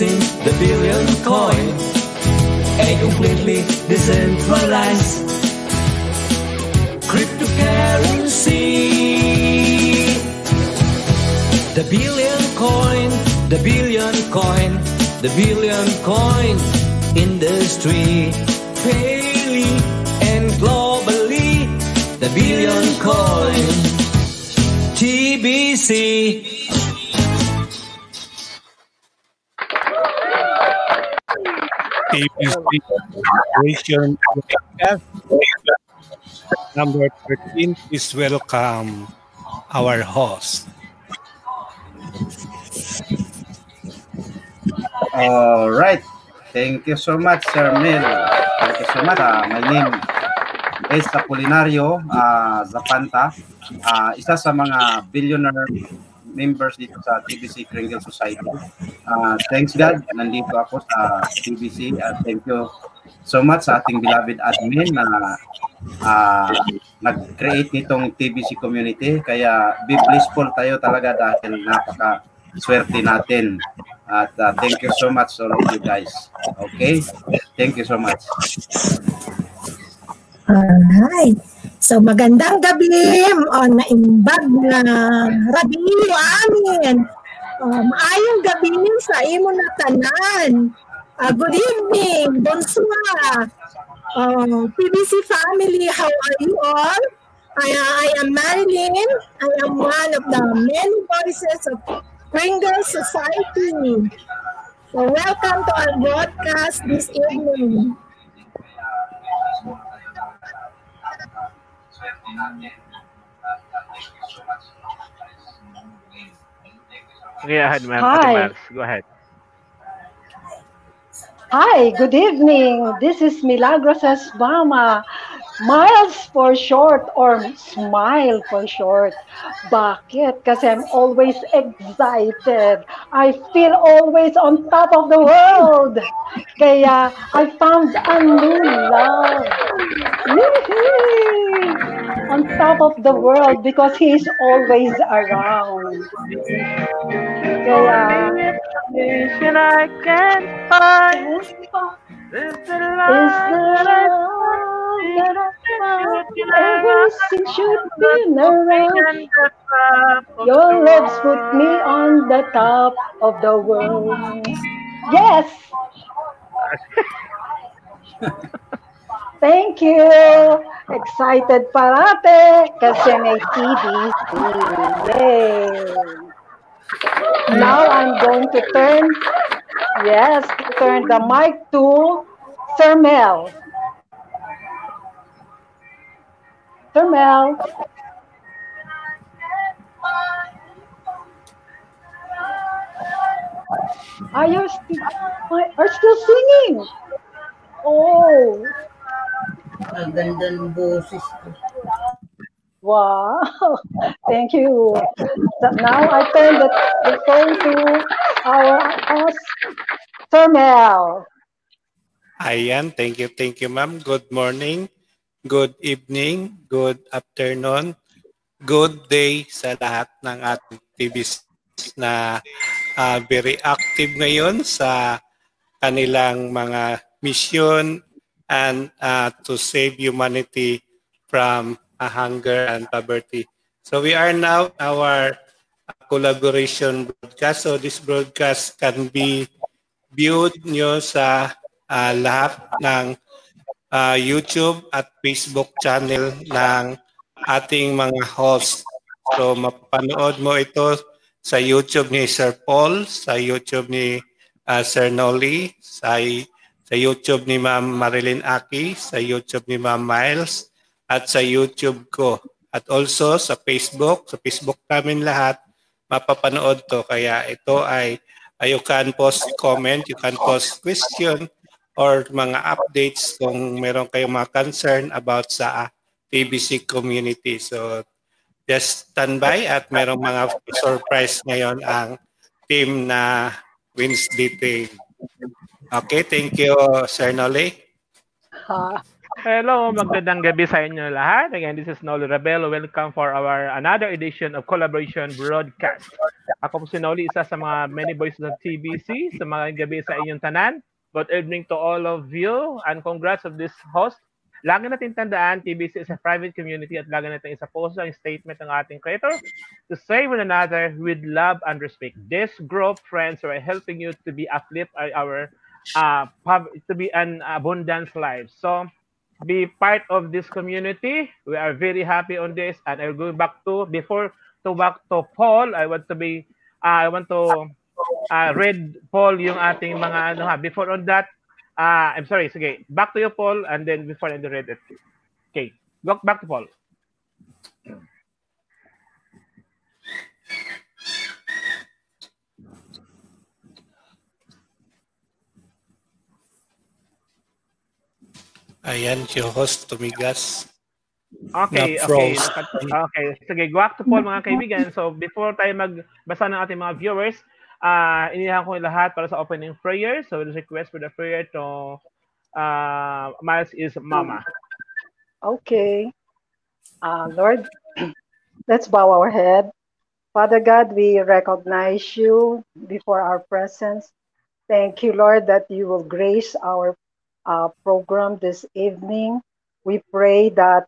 the billion coin. A completely decentralized cryptocurrency. The billion coin, the billion coin, the billion coin industry. Operation Number 13, please welcome our host. All right. Thank you so much, Sir Mel. Thank you so much. Uh, my name is Apolinario uh, Zapanta. Uh, isa sa mga billionaire members dito sa TBC Kringle Society. Uh, thanks God, nandito ako sa TBC at thank you so much sa ating beloved admin na uh, nag-create nitong TBC community. Kaya be blissful tayo talaga dahil napaka swerte natin. At uh, thank you so much all of you guys. Okay? Thank you so much. Alright. So magandang gabi o naimbag na rabino amin. Um, ayong gabi sa imo na tanan. Uh, good evening, bonsoir. Uh, PBC family, how are you all? I, I am Marilyn. I am one of the many voices of Pringle Society. So welcome to our broadcast this evening. Ahead, ma'am. Hi. Go ahead. Hi, good evening. This is Milagros Esbama. Miles for short or smile for short. Bakit? Kasi I'm always excited. I feel always on top of the world. Kaya I found a new love. Yee-hee! On top of the world because he is always around. Kaya I can find is the love that I found see. everything should be around. Your love's put me on the top of the world. Yes. Thank you. Excited parate kasi may TBC. Yay. Now I'm going to turn, yes, turn the mic to Sir Mel. Sir Mel. Are you still, are still singing? Oh, Ang boses ko. Wow. Thank you. So now I turn the, the phone to our host, Sir Mel. Ayan, thank you, thank you ma'am. Good morning, good evening, good afternoon, good day sa lahat ng ating TVs na ah, very active ngayon sa kanilang mga mission and uh, to save humanity from uh, hunger and poverty. So we are now our collaboration broadcast. So this broadcast can be viewed nyo sa uh, lahat ng uh, YouTube at Facebook channel ng ating mga host. So mapanood mo ito sa YouTube ni Sir Paul, sa YouTube ni uh, Sir Nolly, sa, sa YouTube ni Ma'am Marilyn Aki, sa YouTube ni Ma'am Miles, at sa YouTube ko. At also sa Facebook, sa Facebook namin lahat, mapapanood to. Kaya ito ay uh, you can post comment, you can post question, or mga updates kung meron kayong mga concern about sa TBC community. So just stand by at merong mga surprise ngayon ang team na Wednesday Day. Okay, thank you, Sir Noli. Ha. Hello, magandang gabi sa inyo lahat. Again, this is Noli Rebelo. Welcome for our another edition of Collaboration Broadcast. Ako po si Noli, isa sa mga many voices of TBC. Sa mga gabi sa inyong tanan. Good evening to all of you and congrats of this host. Lagi natin tandaan, TBC is a private community at lagi natin isa post ang statement ng ating creator to save one another with love and respect. This group, friends, are helping you to be uplift our uh, to be an abundant life. So, be part of this community. We are very happy on this, and I'll go back to before to back to Paul. I want to be, uh, I want to uh, read Paul yung ating mga ano ha. Before on that, uh, I'm sorry. Sige, back to you Paul, and then before I read it. Okay, go back to Paul. Ayan, si host tumigas. Okay, okay. Okay, sige, go back to Paul mga kaibigan. So before tayo magbasa ng ating mga viewers, uh, inihahan ko lahat para sa opening prayer. So the request for the prayer to uh, Miles is Mama. Okay. Uh, Lord, let's bow our head. Father God, we recognize you before our presence. Thank you, Lord, that you will grace our uh, program this evening. We pray that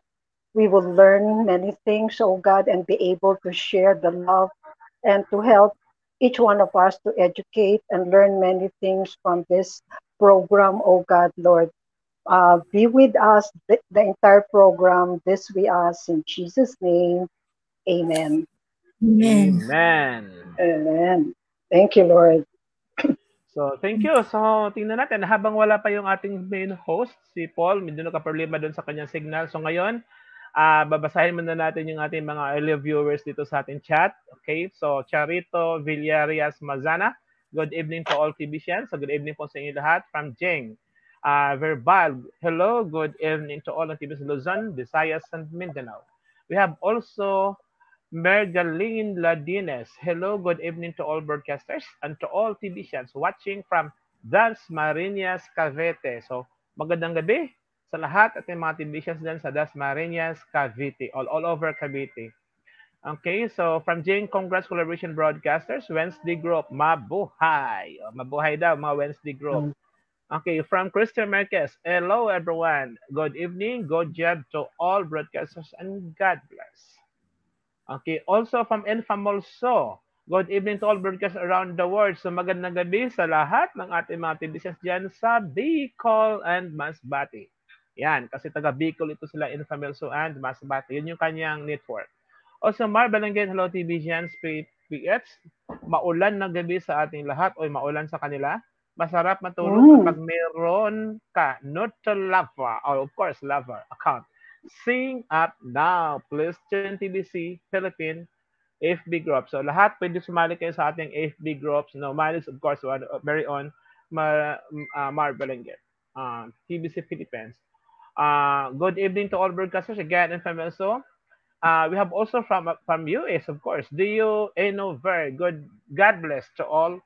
we will learn many things, oh God, and be able to share the love and to help each one of us to educate and learn many things from this program, oh God, Lord. Uh, be with us the, the entire program. This we ask in Jesus' name. Amen. Amen. Amen. Amen. Thank you, Lord. So, thank you. So, tingnan natin, habang wala pa yung ating main host, si Paul, medyo nagka-problema doon sa kanyang signal. So, ngayon, ah babasahin muna natin yung ating mga early viewers dito sa ating chat. Okay, so Charito Villarias Mazana, good evening to all TBCians. So, good evening po sa inyo lahat. From Jeng, uh, Verbal, hello, good evening to all of TBC Luzon, Visayas, and Mindanao. We have also Mergalin Ladines. Hello, good evening to all broadcasters and to all TVsians watching from Das Marinas, Cavite. So, magandang gabi sa lahat at yung mga TVsians dyan sa Das Marinas, Cavite, all, all over Cavite. Okay, so from Jane Congrats Collaboration Broadcasters, Wednesday Group, mabuhay. O, mabuhay daw, mga Wednesday Group. Okay, from Christian Marquez, hello everyone. Good evening, good job to all broadcasters and God bless. Okay, also from Enfamolso, good evening to all broadcasters around the world. So magandang gabi sa lahat ng ating mga TVCs dyan sa Bicol and Masbate. Yan, kasi taga Bicol ito sila Enfamolso and Masbate. Yun yung kanyang network. Also, Mar Balanggen, hello TVCians, PH. Maulan na gabi sa ating lahat o maulan sa kanila. Masarap matulog Mm. kapag meron ka not to lava or of course lava account. Sing up now. Please join TBC Philippine FB group. So lahat pwede sumali kayo sa ating FB groups. No, mine of course one, uh, very own Mar, uh, Mar Belenguer, uh, TBC Philippines. Uh, good evening to all broadcasters again and from also. Uh, we have also from from US, of course. Do you eh, good? God bless to all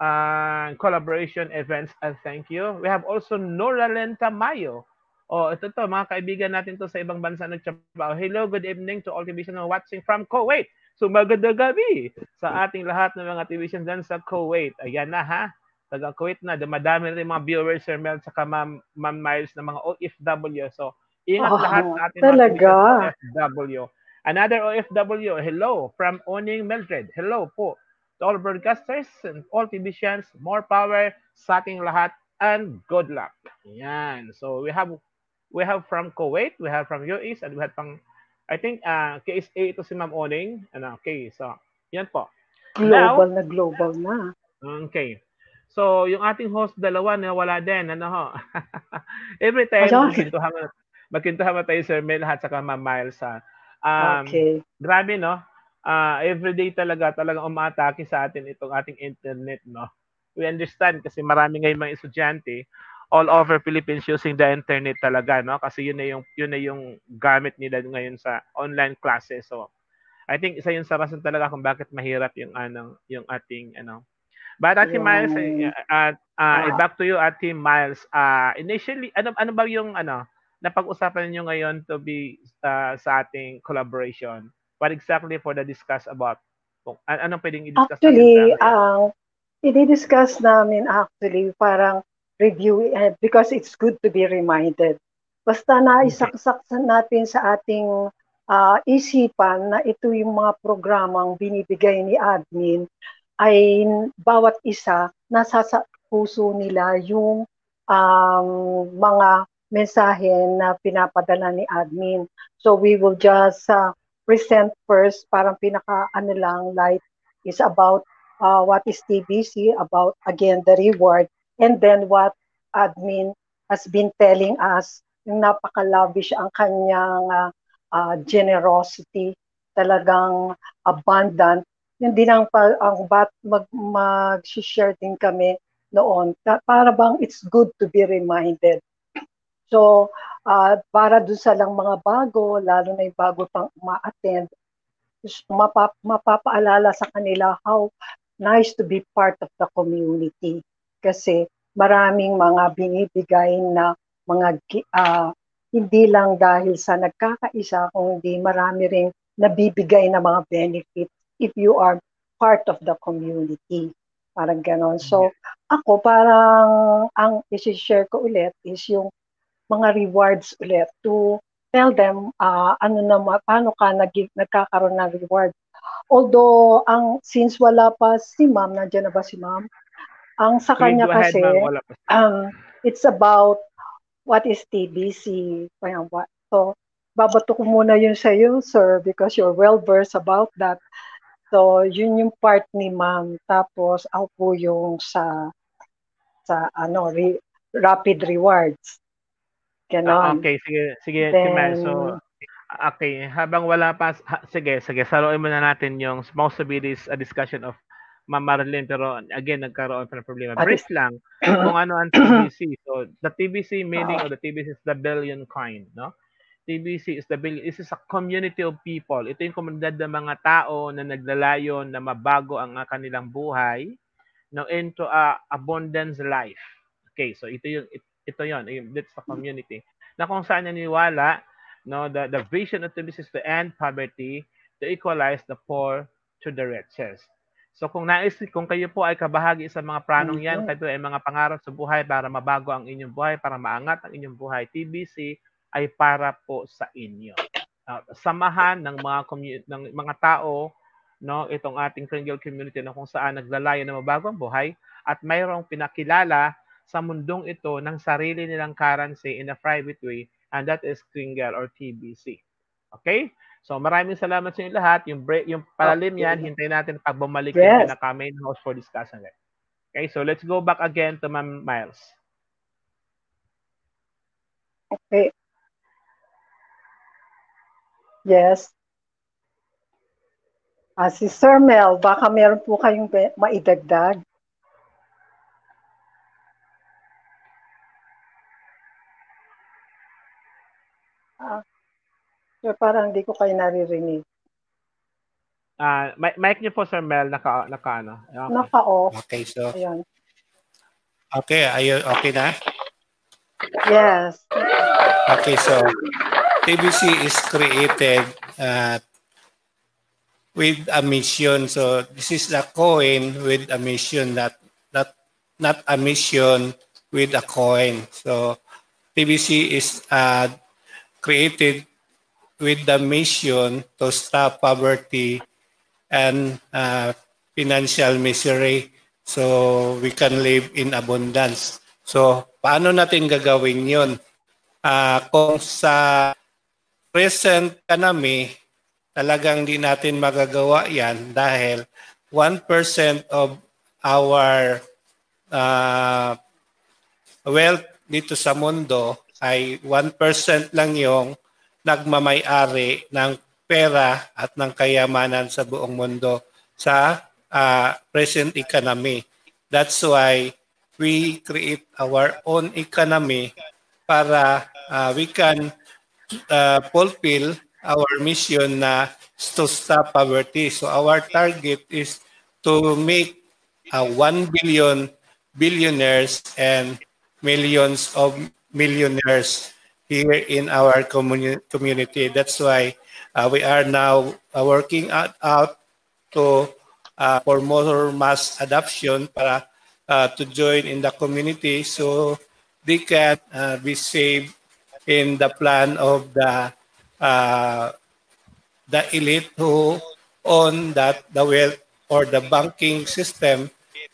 uh, collaboration events and thank you. We have also Nora Lenta Mayo. Oh, ito to, mga kaibigan natin to sa ibang bansa nagtrabaho. Hello, good evening to all television watching from Kuwait. So magandang gabi sa ating lahat ng mga television dyan sa Kuwait. Ayan na ha. taga Kuwait na, dumadami rin mga viewers, Sir Mel, saka Ma'am, Ma'am Miles na mga OFW. So, ingat Oh, lahat sa ating talaga? mga OFW. Another OFW, hello from Owning Mildred. Hello po to all broadcasters and all TVsians. More power sa ating lahat and good luck. Yan. So, we have we have from Kuwait, we have from UAE, and we have from, I think, uh, KSA ito si Ma'am Oning. Ano, okay, so, yan po. Global na global na. Okay. So, yung ating host dalawa na wala din, ano ho. Every time magkintuhan magkintuhan mo tayo Sir Mel at saka Ma'am Miles ha. Um, Okay. Grabe no. Ah, everyday talaga talagang umaatake sa atin itong ating internet no. We understand kasi marami ngayong mga estudyante all over Philippines using the internet talaga no kasi yun na yung yun na yung gamit nila ngayon sa online classes. So I think isa yun sa rason talaga kung bakit mahirap yung anong yung ating ano. But Ate Miles, uh, uh, uh, back to you Ate Miles. Uh, initially ano ano ba yung ano napag-usapan niyo ngayon to be uh, sa ating collaboration? What exactly for the discuss about? Kung, an- anong pwedeng i-discuss Actually, natin sa ang i-discuss namin actually parang review eh, because it's good to be reminded. Basta naisaksak sa- natin sa ating ah, isipan na ito yung mga programang binibigay ni admin ay bawat isa nasa sa puso nila yung um, mga mensahe na pinapadala ni admin. So we will just uh, present first parang pinaka ano lang light is about uh, what is TBC, about again the reward, and then what admin has been telling us, yung napaka-lavish ang kanyang uh, uh, generosity, talagang abundant. Yun din ang, pa- ang bat, mag, mag-share din kami noon. Para bang it's good to be reminded. So, uh, para dun sa lang mga bago, lalo na yung bago pang ma-attend, gusto- mapa, mapapaalala sa kanila how nice to be part of the community. Kasi maraming mga binibigay na mga ah, hindi lang dahil sa nagkakaisa, kundi marami ring nabibigay na mga benefits if you are part of the community. Parang ganon. So, ako parang ang isi-share ko ulit is yung mga rewards ulit to tell them ah, ano naman, paano ka nag, nagkakaroon ng reward. Although, ang since wala pa si ma'am, nandiyan na ba si ma'am? Ang sa kanya kasi, ma'am. Um, it's about what is TBC. So, babato ko muna yun sa iyo, sir, because you're well versed about that. So, yun yung part ni ma'am. Tapos, ako po yung sa sa ano, re- rapid rewards. Ah, Ganon. okay, sige, sige, si Then- Mel. So, okay, habang wala pa, ha, sige, sige, saluin muna natin yung is a discussion of Ma'am pero again, nagkaroon pa ng problema. Brief lang kung ano ang TBC. So, the TBC meaning of the TBC is the billion coin, no? TBC is the billion, this is a community of people. Ito yung komunidad ng mga tao na naglalayon na mabago ang kanilang buhay no, into a abundance life. Okay, so ito yung it- ito yon, that's the community. Na kung saan naniniwala, no, the, the vision of TBC is to end poverty, to equalize the poor to the richest. So kung nais, kung kayo po ay kabahagi sa mga planong yan, kayo ay mga pangarap sa buhay para mabago ang inyong buhay, para maangat ang inyong buhay, TBC ay para po sa inyo. Uh, samahan ng mga commu- ng mga tao no itong ating Kringle community na kung saan naglalayo na mabago ang buhay at mayroong pinakilala sa mundong ito ng sarili nilang currency in a private way and that is Kringle or TBC. Okay? So maraming salamat sa inyo lahat. Yung break, yung palalim yan, hintayin natin pag bumalik yung Yes. pinaka-main host for discussion. Okay, so let's go back again to Ma'am Miles. Okay. Yes. Ah, si Sir Mel, baka meron po kayong maidagdag. Ah, sir, parang hindi ko kayo naririnig. Ah, mic, mic niyo po Sir Mel naka naka ano. Okay. Naka-off. Okay, so, Ayan. okay, ayo okay na? Yes. Okay, so TBC is created uh, with a mission. So this is a coin with a mission that that not a mission with a coin. So TBC is uh, created with the mission to stop poverty and uh, financial misery so we can live in abundance. So paano natin gagawin yun? Uh, kung sa present economy, talagang di natin magagawa yan dahil 1% of our uh, wealth dito sa mundo ay 1% lang yung nagmamay-ari ng pera at ng kayamanan sa buong mundo sa uh, present economy. That's why we create our own economy para uh, we can uh, fulfill our mission na to stop poverty. So our target is to make uh, 1 billion billionaires and millions of millionaires here in our communi- community. That's why uh, we are now uh, working out, out to uh, for more mass adoption para uh, to join in the community so they can uh, be saved in the plan of the uh, the elite who own that the wealth or the banking system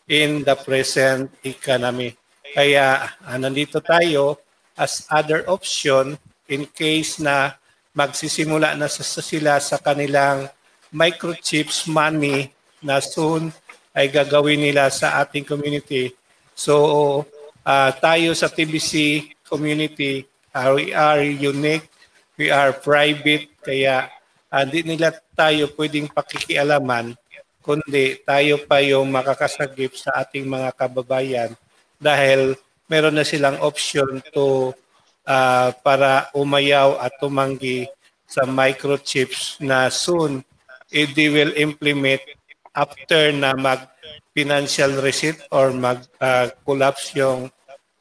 in the present economy. Kaya uh, nandito tayo as other option in case na magsisimula na sa sila sa kanilang microchips money na soon ay gagawin nila sa ating community. So uh, tayo sa TBC community Uh, we are unique, we are private, kaya hindi uh, nila tayo pwedeng pakikialaman, kundi tayo pa yung makakasagip sa ating mga kababayan dahil meron na silang option to uh, para umayaw at tumanggi sa microchips na soon eh, they will implement after na mag financial receipt or mag uh, collapse yung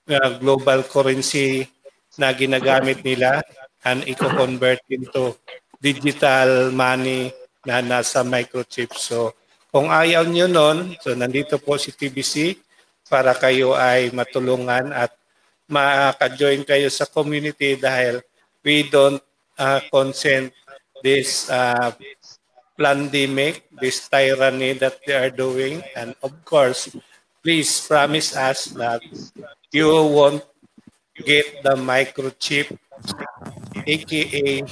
uh, global currency na ginagamit nila and i-convert into digital money na nasa microchip. So kung ayaw nyo nun, so nandito po si TBC para kayo ay matulungan at maka-join kayo sa community dahil we don't uh, consent this uh, pandemic, this tyranny that they are doing. And of course, please promise us that you won't get the microchip, aka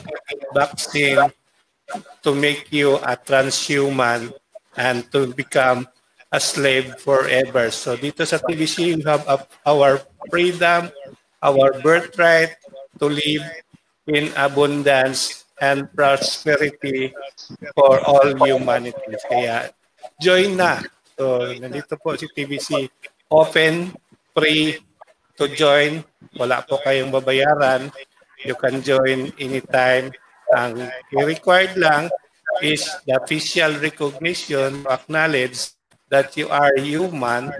vaccine, to make you a transhuman and to become a slave forever. So dito sa TBC, you have our freedom, our birthright to live in abundance and prosperity for all humanity. Kaya join na. So nandito po si TBC open, free to join wala po kayong babayaran. You can join anytime. Ang required lang is the official recognition to acknowledge that you are human.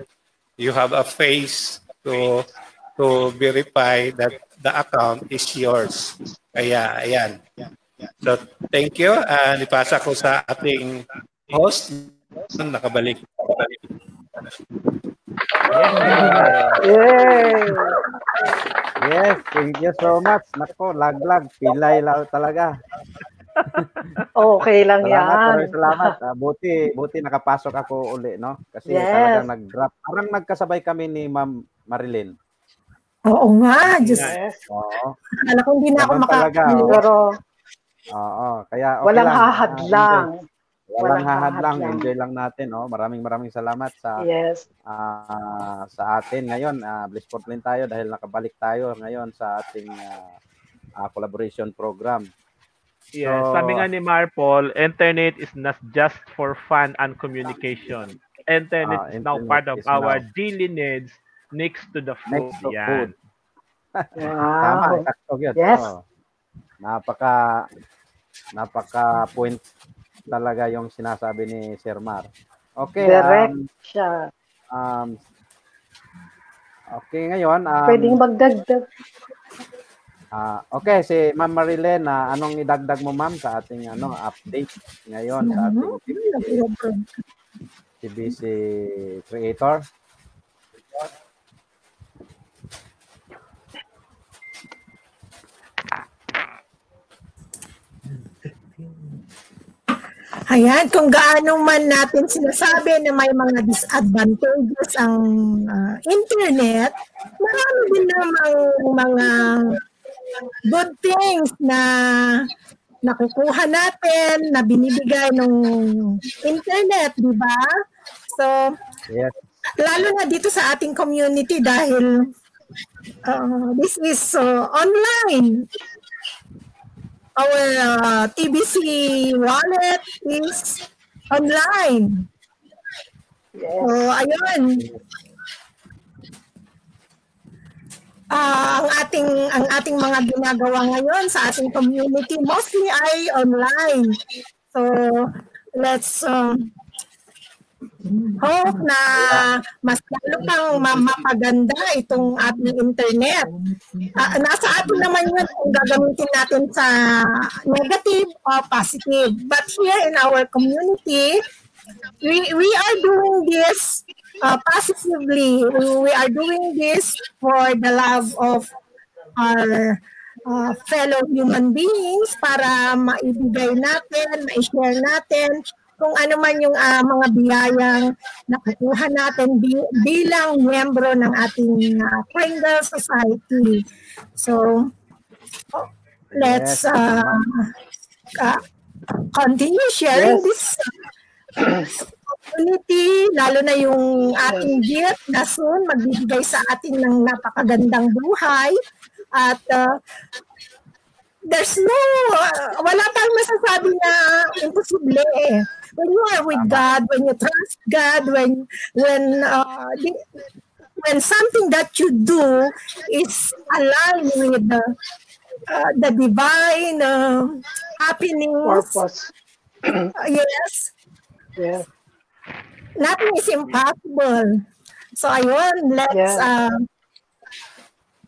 You have a face to to verify that the account is yours. Kaya, ayan. So, thank you. Uh, ipasa ko sa ating host. Nakabalik. Nakabalik. Yay! Yes, thank you so much. Nako, laglag, pilay lang talaga. Okay lang salamat, yan. Salamat, uh, buti, buti nakapasok ako uli, no? Kasi yes. talagang nag-drop. Parang nagkasabay kami ni Ma'am Marilyn. Oo nga, just yes. Oo. Akala ko hindi na ako makakalimutan. Oh. Pero, Oo, kaya okay walang lang. hahadlang. Uh, Walang hahadlang. Enjoy lang natin. Oh. Maraming maraming salamat sa yes. uh, sa atin ngayon. Uh, blissful din tayo dahil nakabalik tayo ngayon sa ating uh, uh, collaboration program. Yes, so, sabi nga ni Marpol, internet is not just for fun and communication. Internet uh, is now part of our now. daily needs next to the food. Next to Yan. food. wow. Tama, Yes. Oh. Napaka napaka point talaga yung sinasabi ni Sir Mar. Okay. Direct um, siya. Um, okay, ngayon. Um, Pwedeng magdagdag. Uh, okay, si Ma'am Marilyn, uh, anong idagdag mo ma'am sa ating ano update ngayon sa ating TBC, TBC creator? Ayan, kung gaano man natin sinasabi na may mga disadvantages ang ah, internet, marami din namang mga good things na nakukuha natin, na binibigay ng internet, di ba? So, Yes. lalo na dito sa ating community dahil uh, this is uh, online. Our uh, TBC wallet is online. So, ayun. Ah, ang ating ang ating mga ginagawa ngayon sa ating community mostly ay online. So, let's um, hope na mas lalo pang ma- mapaganda itong ating internet. Ah, nasa atin naman yun kung gagamitin natin sa negative o positive. But here in our community, we, we are doing this uh, positively. We are doing this for the love of our uh, fellow human beings para maibigay natin, ma-share natin kung ano man yung ah, mga biyayang nakukuha natin bi- bilang miyembro ng ating uh, Pringle Society. So, oh, let's Yes. uh, uh, continue sharing this community, lalo na yung ating gift na soon magbibigay sa atin ng napakagandang buhay. At uh, there's no, uh, wala tayong masasabi na imposible eh. When you are with God, when you trust God, when, when, uh, when something that you do is aligned with the, uh, the divine uh, happenings, Purpose. uh, yes, Yeah. Nothing is impossible. So ayun, let's Yeah. uh,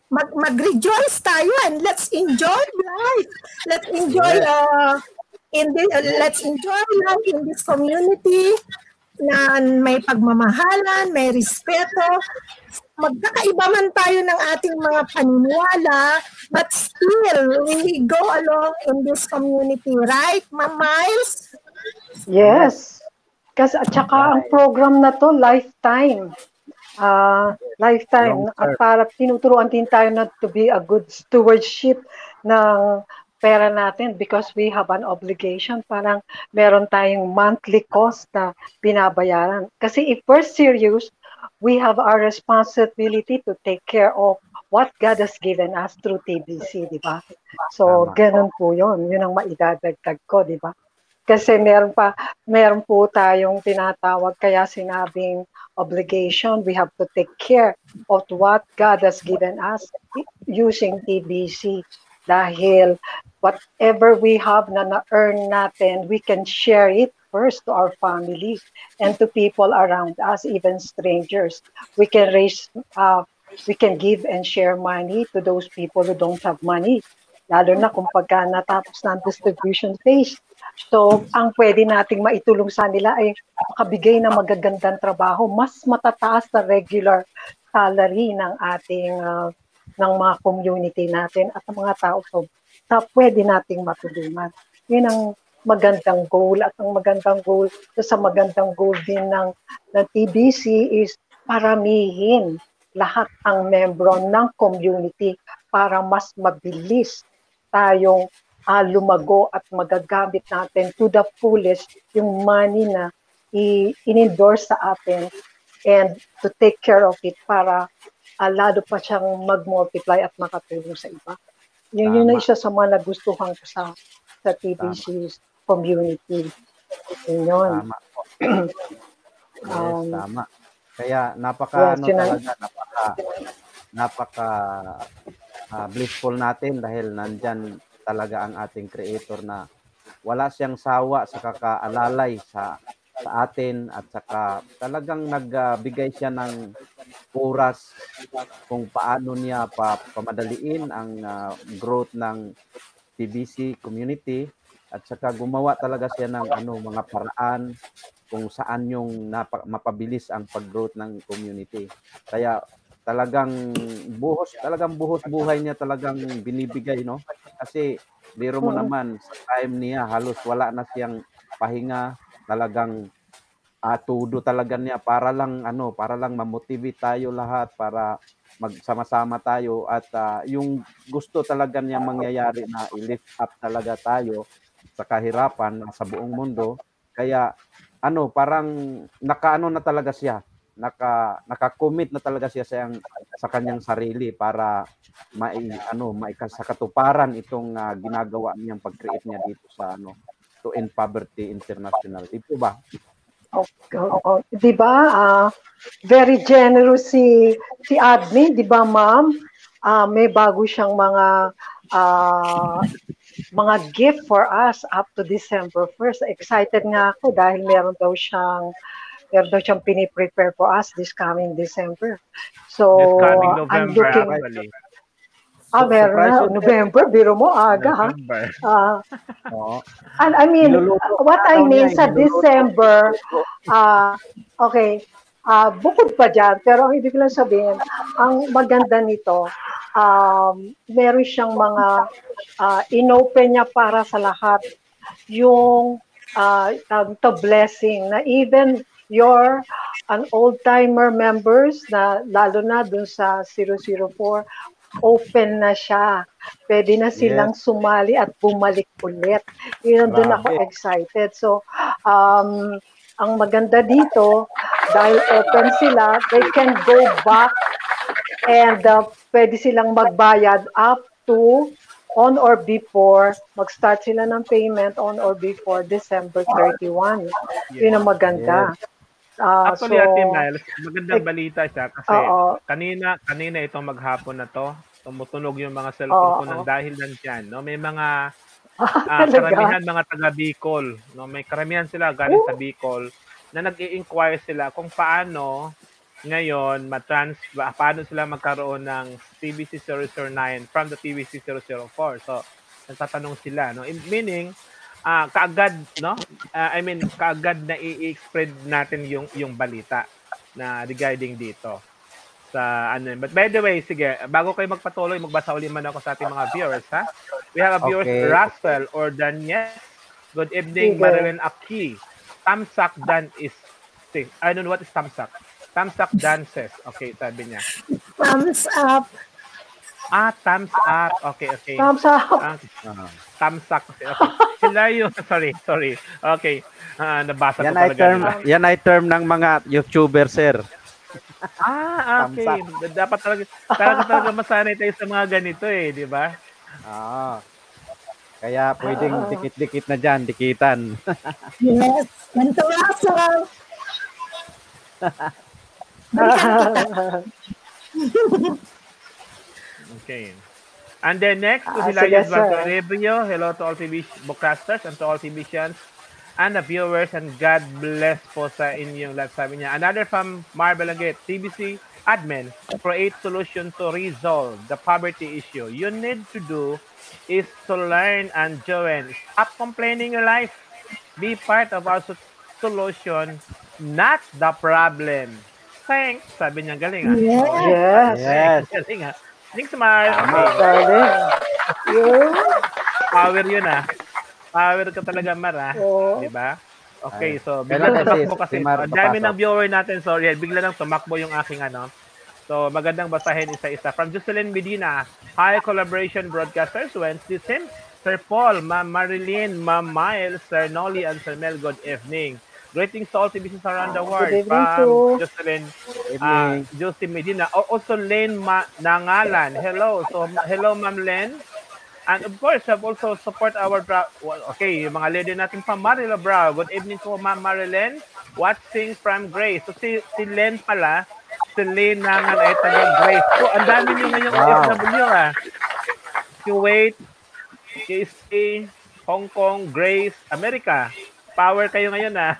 mag mag-rejoice tayo and let's enjoy life. Let's enjoy uh, in the, uh, let's enjoy life in this community na may pagmamahalan, may respeto. Magkakaiba man tayo ng ating mga paniniwala, but still, we go along in this community, right, Ma'am Miles? Yes. Kasi at saka ang program na to lifetime. Ah, lifetime at para tinuturuan din tayo na to be a good stewardship ng pera natin because we have an obligation. Parang meron tayong monthly cost na binabayaran. Kasi if we're serious, we have our responsibility to take care of what God has given us through TBC, di ba? So, ganun po yun. Yun ang maidadagdag ko, di ba? Kasi meron pa, meron po tayong tinatawag kaya sinabing obligation. We have to take care of what God has given us using TBC. Dahil whatever we have na na-earn natin, we can share it first to our family and to people around us, even strangers. We can raise, uh, we can give and share money to those people who don't have money. Lalo na kung pagka natapos na ang distribution phase. So, ang pwede nating maitulong sa nila ay makabigay ng magagandang trabaho, mas matataas sa regular salary ng ating uh, ng mga community natin at ng mga tao so, na pwede nating matulungan. Yun ang magandang goal at ang magandang goal sa magandang goal din ng, ng TBC is paramihin lahat ang membro ng community para mas mabilis tayong ah, lumago at magagamit natin to the fullest yung money na in-endorse sa atin and to take care of it para ah, lalo pa siyang mag-multiply at makatulong sa iba. Yun, yun na Tama. isa sa mga nagustuhan ko sa sa TBC community. Yun yun. Tama. Yes, Um, tama. Kaya napaka yes, ano talaga napaka napaka ah, blissful natin dahil nandyan talaga ang ating creator na wala siyang sawa sa kakaalalay sa sa atin at saka talagang nagbigay siya ng oras kung paano niya pa pamadaliin ang ah, growth ng TBC community at saka gumawa talaga siya ng ano mga paraan kung saan yung napa, mapabilis ang pag-growth ng community. Kaya talagang buhos talagang buhos buhay niya talagang binibigay no? Kasi biro mo Oo. naman sa time niya halos wala na siyang pahinga talagang atudo talaga niya para lang ano para lang mamotivate tayo lahat para magsama-sama tayo at ah, yung gusto talaga niya mangyayari na i-lift up talaga tayo sa kahirapan sa buong mundo. Kaya ano parang nakaano na talaga siya naka naka-commit na talaga siya sa sa kanyang sarili para mai ano maikasa katuparan itong ah, ginagawa niyang pag-create niya dito sa ano to end poverty international ito ba Oo, 'di ba? ah, very generous si si admin, 'di ba, ma'am? Ah, may bago siyang mga ah, mga gift for us up to December 1st. Excited nga ako dahil meron daw siyang meron daw siyang piniprepare for us this coming December. So, This coming I'm November, looking, actually. ah, meron na, November, biro mo aga, ha? November. Ah, Oo. And I mean, what I mean sa. December, ah okay, ah bukod pa dyan, pero ang ibig lang sabihin, ang maganda nito, um, meron siyang mga ah, inopen niya para sa lahat yung uh, to blessing na even your an old-timer members na lalo na dun sa 004 open na siya. Pwede na silang sumali at bumalik ulit. Yun doon ako excited. So, um, ang maganda dito, dahil open sila, they can go back and uh, pwede silang magbayad up to on or before, mag-start sila ng payment on or before December 31. Yun ang maganda. Ah, Actually, so, Ate Miles, magandang balita siya kasi Oo. kanina kanina itong maghapon na to, tumutunog yung mga cellphone ko ng dahil nandiyan, no? May mga talaga? karamihan mga taga Bicol, no? May karamihan sila galing sa Bicol na nag-i-inquire sila kung paano ngayon matrans paano sila magkaroon ng TBC 009 from the TBC 004. So, nagtatanong sila, no? In- Meaning, ah kaagad, no? Ah, I mean, kaagad na i-spread natin yung yung balita na regarding dito sa ano. But by the way, sige, bago kayo magpatuloy, magbasa ulit man ako sa ating mga viewers, ha? We have a viewers, Okay. Russell or Daniel. Good evening, Sige. Marilyn Aki. Tamsak Dan is I don't know what is Tamsak. Tamsak dances. Okay, sabi niya. Thumbs up. Ah, thumbs up. Okay, okay. Thumbs up. Ah, tamsak. Okay. Sila yung, sorry, sorry. Okay. Ah, nabasa yan ko talaga. term nila. yan ay term ng mga YouTuber sir Ah, okay. Dapat talaga, talaga talaga masanay tayo sa mga ganito eh, di ba? Ah. Kaya pwedeng dikit-dikit na dyan, dikitan. Yes. Ganito Russell. Okay. And then next, to Ah, yung sir. Revio. Hello to all TV bookcasters and to all TVians and the viewers and God bless po sa inyong lahat. Sabi niya, another from Marvel Agate, TBC admin, create solution to resolve the poverty issue. You need to do is to learn and join. Stop complaining your life. Be part of our so- solution, not the problem. Thanks. Sabi niya, galing ah. Yes. Yes. Galing ah. Thanks. Okay. Darling. Yun. Power yun ah. Power ka talaga, Mar ah. Oo. Di ba? Okay, Ay. so bigla kasi tumakbo kasi. si Mar Ang dami papasok? ng viewer natin, sorry. Bigla nang tumakbo yung aking ano. So, magandang basahin isa-isa. From Jocelyn Medina, Hi Collaboration Broadcasters, Wednesday Sim, Sir Paul, Ma'am Marilyn, Ma'am Miles, Sir Nolly, and Sir Mel, good evening. Greetings to all TVCs around the world. Good evening From Jocelyn uh, Josie Medina. O- Also, Len Ma- Nangalan. Hello. So, hello, Ma'am Len. And of course, have also support our bra- well, okay, yung mga leader natin pa Marila Brow. Good evening to Ma'am Marilyn. Watching from Grace. So si, si Len pala, si Len Nangan ay taga Grace. So ang dami niyo ngayong Wow. OFW ah. Kuwait, KSA, Hong Kong, Grace, America. Power kayo ngayon ah.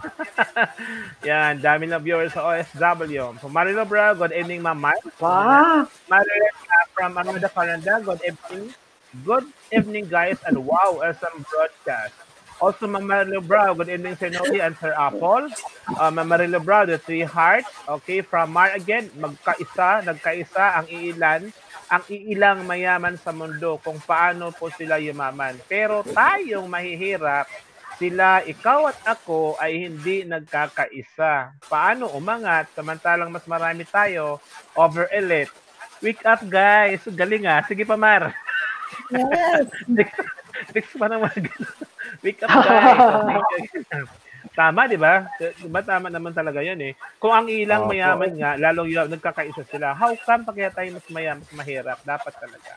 Yan, dami ng viewers sa OSW. So Marilo Brow, good evening Ma'am Mar. Wow. Marilyn uh, from Amanda Canada, good evening. Good evening, guys, and wow, awesome broadcast. Also, Ma'am Marilo Brow, good evening Sir and Sir Apple. Uh, Ma'am Marilo Brow, the three hearts. Okay, from Mar again, magkaisa, nagkaisa ang iilan, ang iilang mayaman sa mundo kung paano po sila yumaman. Pero tayong mahihirap, sila, ikaw at ako ay hindi nagkakaisa. Paano umangat samantalang mas marami tayo over elite? Wake up guys! Galing ah. Sige pa Mar. Yes. Next pa naman. Wake up guys. Tama, di ba? Di ba tama naman talaga yan eh. Kung ang ilang mayaman nga, lalong yun, nagkakaisa sila. How come pa kaya tayo mas mayaman, mas mahirap? Dapat talaga.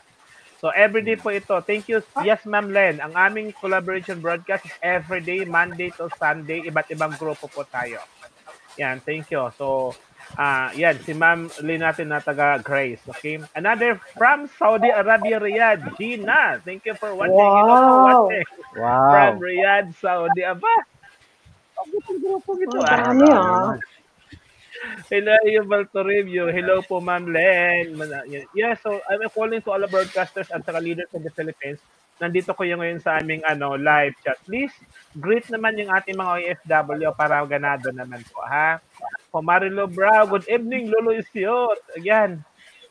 So everyday po ito. Thank you. Yes, Ma'am Len. Ang aming collaboration broadcast is everyday, Monday to Sunday. Iba't ibang grupo po tayo. Yan, thank you. So, ah yan, si Ma'am Len natin na taga Grace. Okay? Another from Saudi Arabia, Riyadh. Gina, thank you for watching. Hello for Wow. watching. Wow. From Riyadh, Saudi. Aba, ang gustong grupo ito. Ang dami ah. Hello, yung. Hello po, Ma'am Len. Yeah, so I'm calling to all the broadcasters at saka leaders in the Philippines. Nandito ko yung ngayon sa aming ano, live chat. Please, greet naman yung ating mga OFW para ganado naman po, ha? Po Marilo Brau, good evening, Lolo Isiot. Again,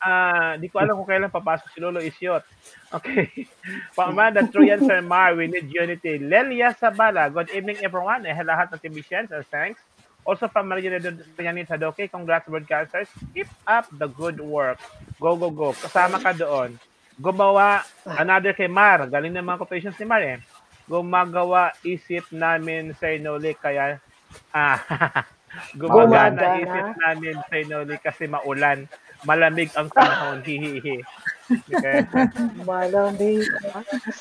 ah, di ko alam kung kailan papasok si Lolo Isiot. Okay. Po Amanda Troyan Sir Mar, we need unity. Lelia Sabala, good evening everyone. Eh, lahat ng TVCNs, and thanks. Also from Maria Rianin Sadoke, congrats broadcasters. Keep up the good work. Go, go, go. Kasama ka doon. Gumawa, another kay Mar. Galing ng mga quotations ni Mar eh. Gumagawa isip namin sa Inoli kaya ah, gumagana Gumagana. isip namin sa Inoli kasi maulan. Malamig ang panahon. Hihihi. Okay.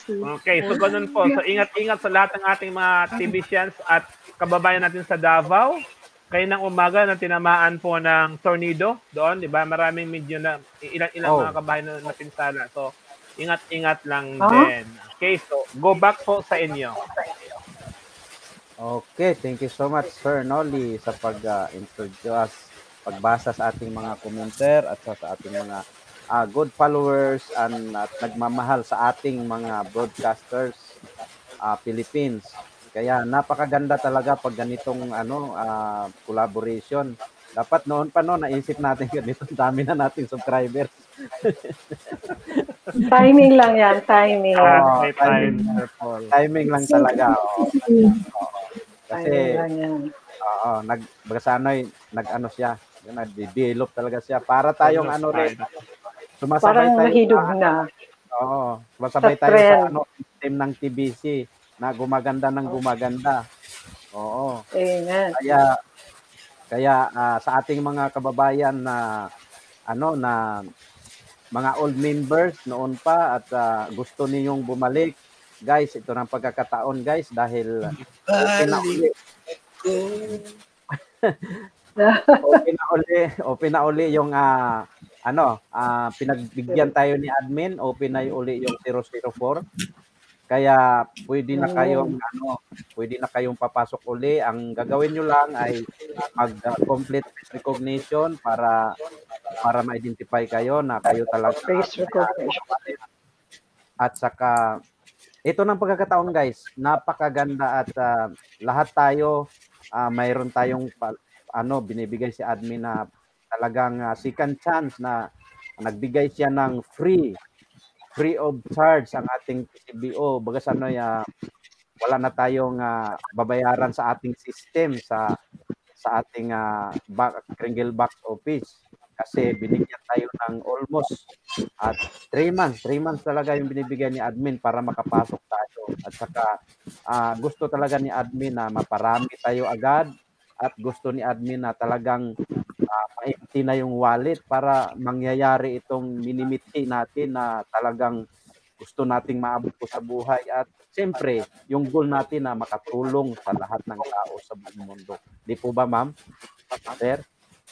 Okay, so ganun po. So ingat-ingat sa lahat ng ating mga TVCians at kababayan natin sa Davao. Kayo ng umaga na tinamaan po ng tornado doon, di ba? Maraming medyo na ilan-ilan Oh. mga kababayan na napinsala. So ingat-ingat lang Ah? din. Okay, so go back po sa inyo. Okay, thank you so much Sir Noli sa pag-introduce, pagbasa sa ating mga commenter at sa, sa ating mga ah, good followers and at nagmamahal sa ating mga broadcasters ah, Philippines. Kaya napakaganda talaga pag ganitong ano ah, collaboration. Dapat noon pa no naisip natin ganito dami na nating subscribers. Timing lang yan, timing. May time. timing, timing lang talaga. oo. Kasi Timing. Oo, nag baga sa ano, eh, nag-ano siya, yun, nag-develop talaga siya para tayong ano rin. Sumasabay Parang tayo nahidog sa, na. Oo, sumasabay Sa tayo sa ano, system ng TBC na gumaganda ng gumaganda. Oo. Amen. Kaya kaya ah, sa ating mga kababayan na ano na mga old members noon pa at ah, gusto ninyong bumalik, guys, ito ng pagkakataon guys dahil okay na uli. open na uli, open na uli yung ah, ano, ah, pinagbigyan tayo ni admin, open na uli yung 004. Kaya pwede na kayong ano, pwede na kayong papasok uli. Ang gagawin nyo lang ay mag-complete recognition para para ma-identify kayo na kayo talaga Face recognition. at saka ito ng pagkakataon guys, napakaganda at ah, lahat tayo ah, mayroon tayong ano binibigay si admin na talagang ah, second chance na nagbigay siya ng free free of charge ang ating PCBO. Baga sa ano ya wala na tayong ah, babayaran sa ating system sa sa ating ah, back, Kringle box office kasi binigyan tayo ng almost at 3 months, 3 months talaga yung binibigay ni admin para makapasok tayo. At saka ah, gusto talaga ni admin na maparami tayo agad at gusto ni admin na talagang uh, ma-empty na yung wallet para mangyayari itong minimiti natin na talagang gusto nating maabot po sa buhay at siyempre yung goal natin na makatulong sa lahat ng tao sa buong mundo. Di po ba ma'am? Sir?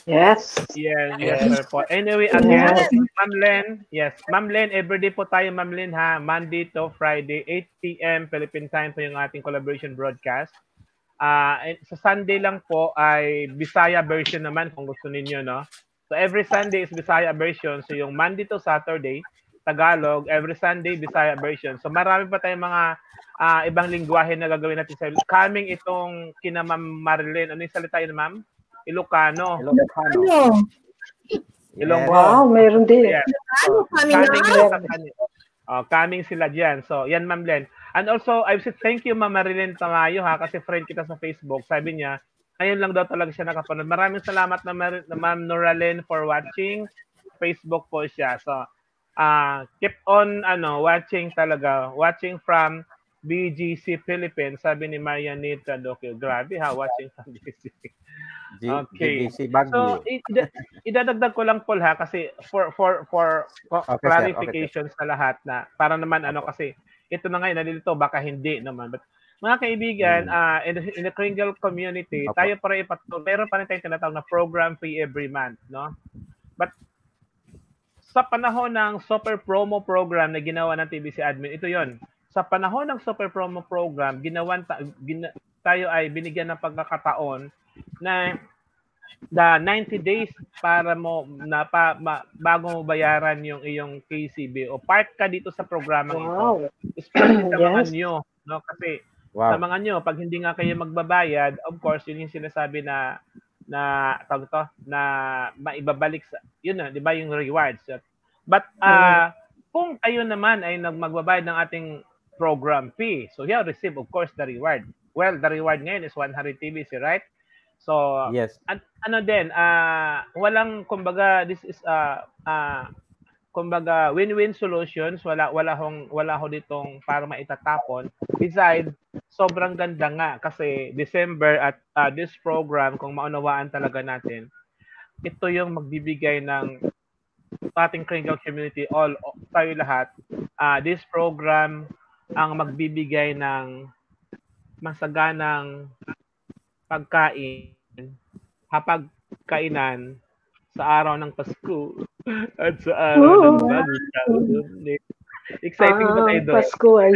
Yes. Yes, yes, sir po. Anyway, again, Ma'am Len, yes, Ma'am Len, everyday po tayo, Ma'am Len, ha? Monday to Friday, 8 p.m. Philippine time po yung ating collaboration broadcast. Ah, and sa Sunday lang po ay Bisaya version naman kung gusto ninyo, no? So every Sunday is Bisaya version. So yung Monday to Saturday, Tagalog, every Sunday, Bisaya version. So marami pa tayong mga ah, ibang lingwahe na gagawin natin sa coming itong kina Ma'am Marilyn. Ano yung salita yun, Ma'am? Ilocano. Ilocano. Ano? Ilonggo. Wow, meron din. Yes. Kami Coming sa kanya. Oh, coming sila diyan. So, yan Ma'am Len. And also, I said thank you Ma'am Marilyn Tamayo ha kasi friend kita sa Facebook. Sabi niya, ngayon lang daw talaga siya nakapanood. Maraming salamat na, Mar- na Ma'am Noralyn for watching. Facebook po siya. So, ah keep on ano watching talaga. Watching from BGC Philippines. Sabi ni Marianita Dokyo. Grabe ha, watching from BGC. Okay. So, ida- idadagdag ko lang Paul ha kasi for for for co- Okay, sir. clarification sa lahat na para naman ano kasi ito na ngayon nalilito baka hindi naman but mga kaibigan Mm. ah, in, the- in the Kringle community Opo. tayo pa rin ipatuloy meron pa rin tayong tinatawag na program fee every month no but sa panahon ng super promo program na ginawa ng TBC admin ito yon sa panahon ng super promo program ginawan ta- gina- tayo ay binigyan ng pagkakataon na the 90 days para mo na pa, ma, bago mo bayaran yung iyong KCB o part ka dito sa programa ito. Wow. Especially sa mga Yes. nyo, no? Kasi sa Wow. mga nyo, pag hindi nga kayo magbabayad, of course, yun yung sinasabi na na tawag to, na maibabalik sa yun na, 'di ba yung rewards. But ah kung kayo naman ay nag magbabayad ng ating program fee, so you receive of course the reward. Well, the reward ngayon is 100 TBC, right? So, Yes. an- ano din, ah walang kumbaga this is ah ah kumbaga win-win solutions, wala wala hong wala ho ditong para maitatapon. Besides, sobrang ganda nga kasi December at ah, this program kung maunawaan talaga natin, ito yung magbibigay ng ating Kringle community all tayo lahat. ah this program ang magbibigay ng masaganang pagkain, hapagkainan sa araw ng Pasko at sa araw ng Ooh. bagong taon. Exciting ba Ah, tayo doon? Pasko ay.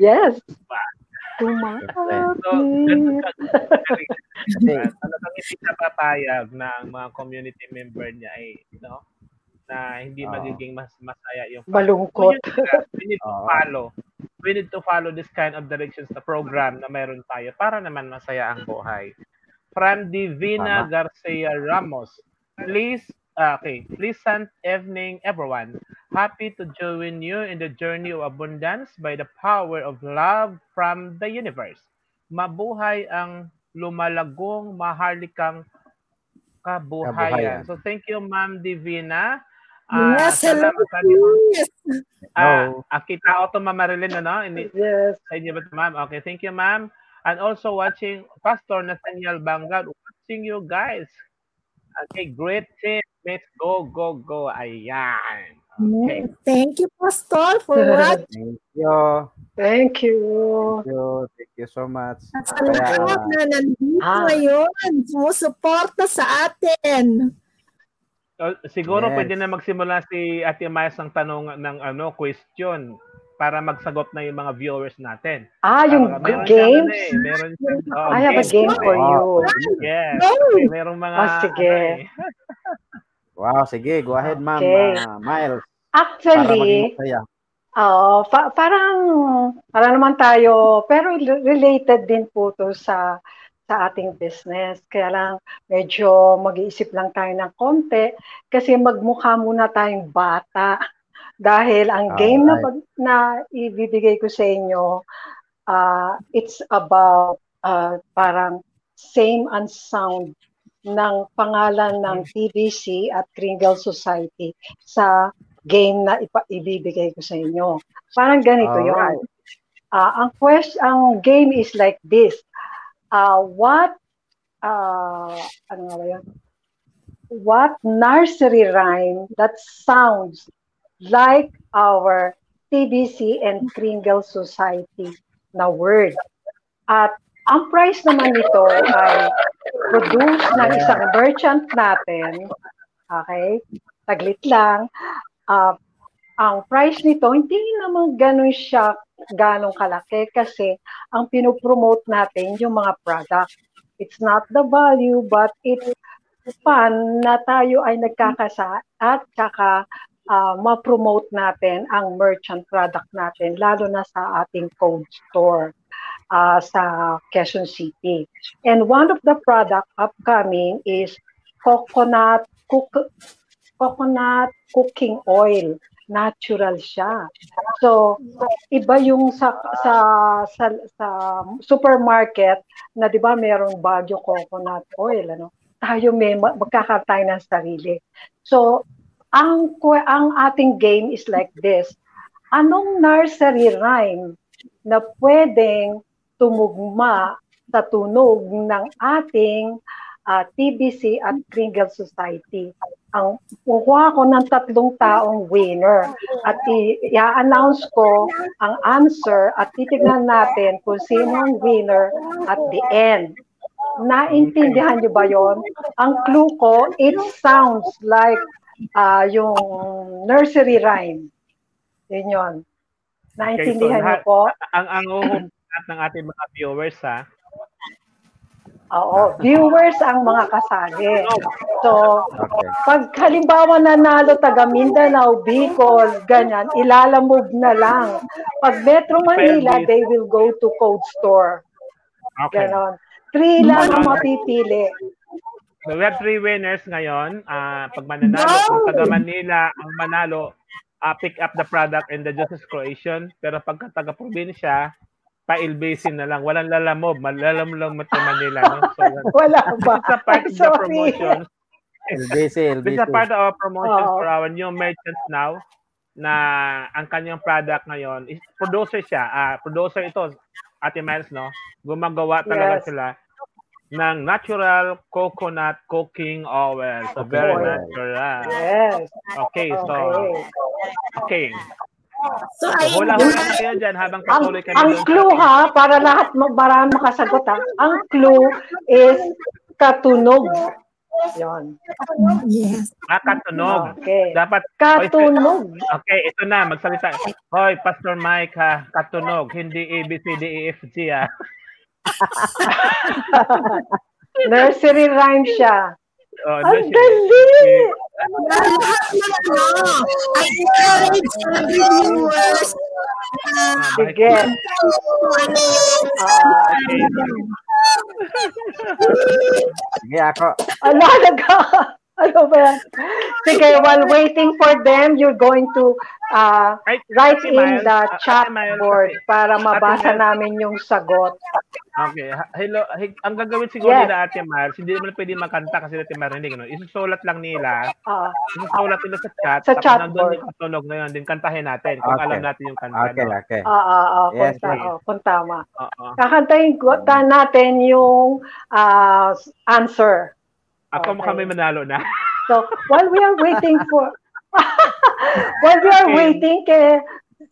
Yes. So, ganun Tumapit. ka- talagang hindi napapayag ng mga community member niya ay, no? Na hindi Oo. magiging mas masaya yung Malungkot. So, yun we need to follow. We need to follow this kind of directions na program na meron tayo para naman masaya ang buhay. From Divina Tama. Garcia Ramos. Please, ah, okay, pleasant evening everyone. Happy to join you in the journey of abundance by the power of love from the universe. Mabuhay ang lumalagong maharlikang kabuhayan. Kabuhayan. So thank you Ma'am Divina. Ah, Yes, hello. salamat sa inyo. Yes. Ah, Hello. akita ko to Ma'am Marilyn, ano? Yes. sa inyo ba ito, ma'am? Okay, thank you, ma'am. And also watching Pastor Nathaniel Bangal, watching you guys. Okay, great team. Let's go, go, go. Ayan. Okay. Thank you, Pastor, for what? Thank you. Thank you. Thank you. Thank you so much. Sa Kaya, lahat na nandito Ah. ngayon, sumusuporta sa atin. So, siguro Yes. pwede na magsimula si Ate Mayas ng tanong ng ano, question para magsagot na yung mga viewers natin. Ah, yung Para- meron siyang games? ano eh, meron siyang, oh, I have a game for you. Yes. Go! Okay, merong mga... Ah, sige. ano eh. wow, sige. Go ahead, ma'am. Okay. Ah, Miles. Para Actually, masaya. Oo, pa- parang para naman tayo, pero related din po to sa sa ating business. Kaya lang medyo mag-iisip lang tayo ng konti kasi magmukha muna tayong bata. Dahil ang game na, pag- na ibibigay ko sa inyo, ah, it's about ah, parang same and sound ng pangalan ng TBC at Kringle Society sa game na ipa- ibibigay ko sa inyo. Parang ganito Alright. yun. Ah, ang quest, ang game is like this. Ah, what ah, ano ba yan? What nursery rhyme that sounds like our TBC and Kringle Society na word. At ang price naman nito ay produce ng isang merchant natin. Okay? Taglit lang. Ah, ang price nito, hindi naman ganun siya ganong kalaki kasi ang pinopromote natin yung mga product. It's not the value but it's fun na tayo ay nagkakasa at saka ah, ma-promote natin ang merchant product natin, lalo na sa ating code store ah, sa Quezon City. And one of the product upcoming is coconut cook, coconut cooking oil. Natural siya. So, iba yung sa sa sa, sa supermarket na 'di ba merong Baguio coconut oil ano. Tayo may ma- magkakaroon tayo ng sarili. So, ang ang ating game is like this. Anong nursery rhyme na pwedeng tumugma sa tunog ng ating ah, TBC at Kringle Society. Ang kukuha ko ng tatlong taong winner at i-announce ko ang answer at titignan natin kung sino ang winner at the end. Naintindihan niyo ba yon? Ang clue ko, it sounds like ah, yung nursery rhyme. Yun yun. Naintindihan niyo lahat- po? Ang ang lahat ng ating mga viewers ha. Oo, viewers ang mga kasali. So, Okay. pag halimbawa nanalo taga Mindanao, Bicol, ganyan, ilalamove na lang. Pag Metro Manila, they will go to code store. Okay. Ganon. Three lang ang mapipili. So we have three winners ngayon. Ah, pag mananalo, kung taga Manila ang manalo, ah, pick up the product in the Justice Croatian. Pero pagka taga probinsya, pa-ilbasin na lang. Walang lalamob. Malalam lang sa Manila. No? So, Wala ba? this is a part of the promotion. LBC, This is a LBC. part of our promotion Oo. for our new merchants now na ang kanyang product ngayon is producer siya. Ah, producer ito, Ate Miles, no? Gumagawa talaga Yes. sila ng natural coconut cooking oil. So, very Oil. natural. Yes. Okay, so, Okay. Okay. So, So, ay, hula-hula na kayo dyan habang Ang, patuloy kami ang doon. clue ha, para lahat marami makasagot ha. Ang clue is katunog. Yon. yes. Ah, katunog. Okay. Dapat, Katunog. okay, ito na, magsalita. Hoy, Pastor Mike ha, katunog, hindi A, B, C, D, E, F, G ha. Nursery rhyme siya. Oh, Ang doon siya. dali! Lahat ng ano, I encourage every viewers na Ah, Sige. ano yung Ah, Okay. Sige, ako. Ala, naga. Ano ba yan? Sige, while waiting for them, you're going to uh, write in the Ate chat board para mabasa namin yung sagot. Okay. Hello. Ang gagawin siguro Yes. nila Ate Mars, hindi naman pwede makanta kasi Ate marinig. No? Isusulat lang nila. Ah, Isusulat nila sa chat. Sa tapos chat nandun board. yung katunog na yun. Din kantahin natin kung Okay. alam natin yung kanta. Okay, no? okay. ah, ah, ah, kung, Yes, ta- yes. oh, kung tama. Oo. Kakantayin ko ta natin yung ah, answer. Ako Okay. kami manalo na. So, while we are waiting for... while we are Okay. waiting kay...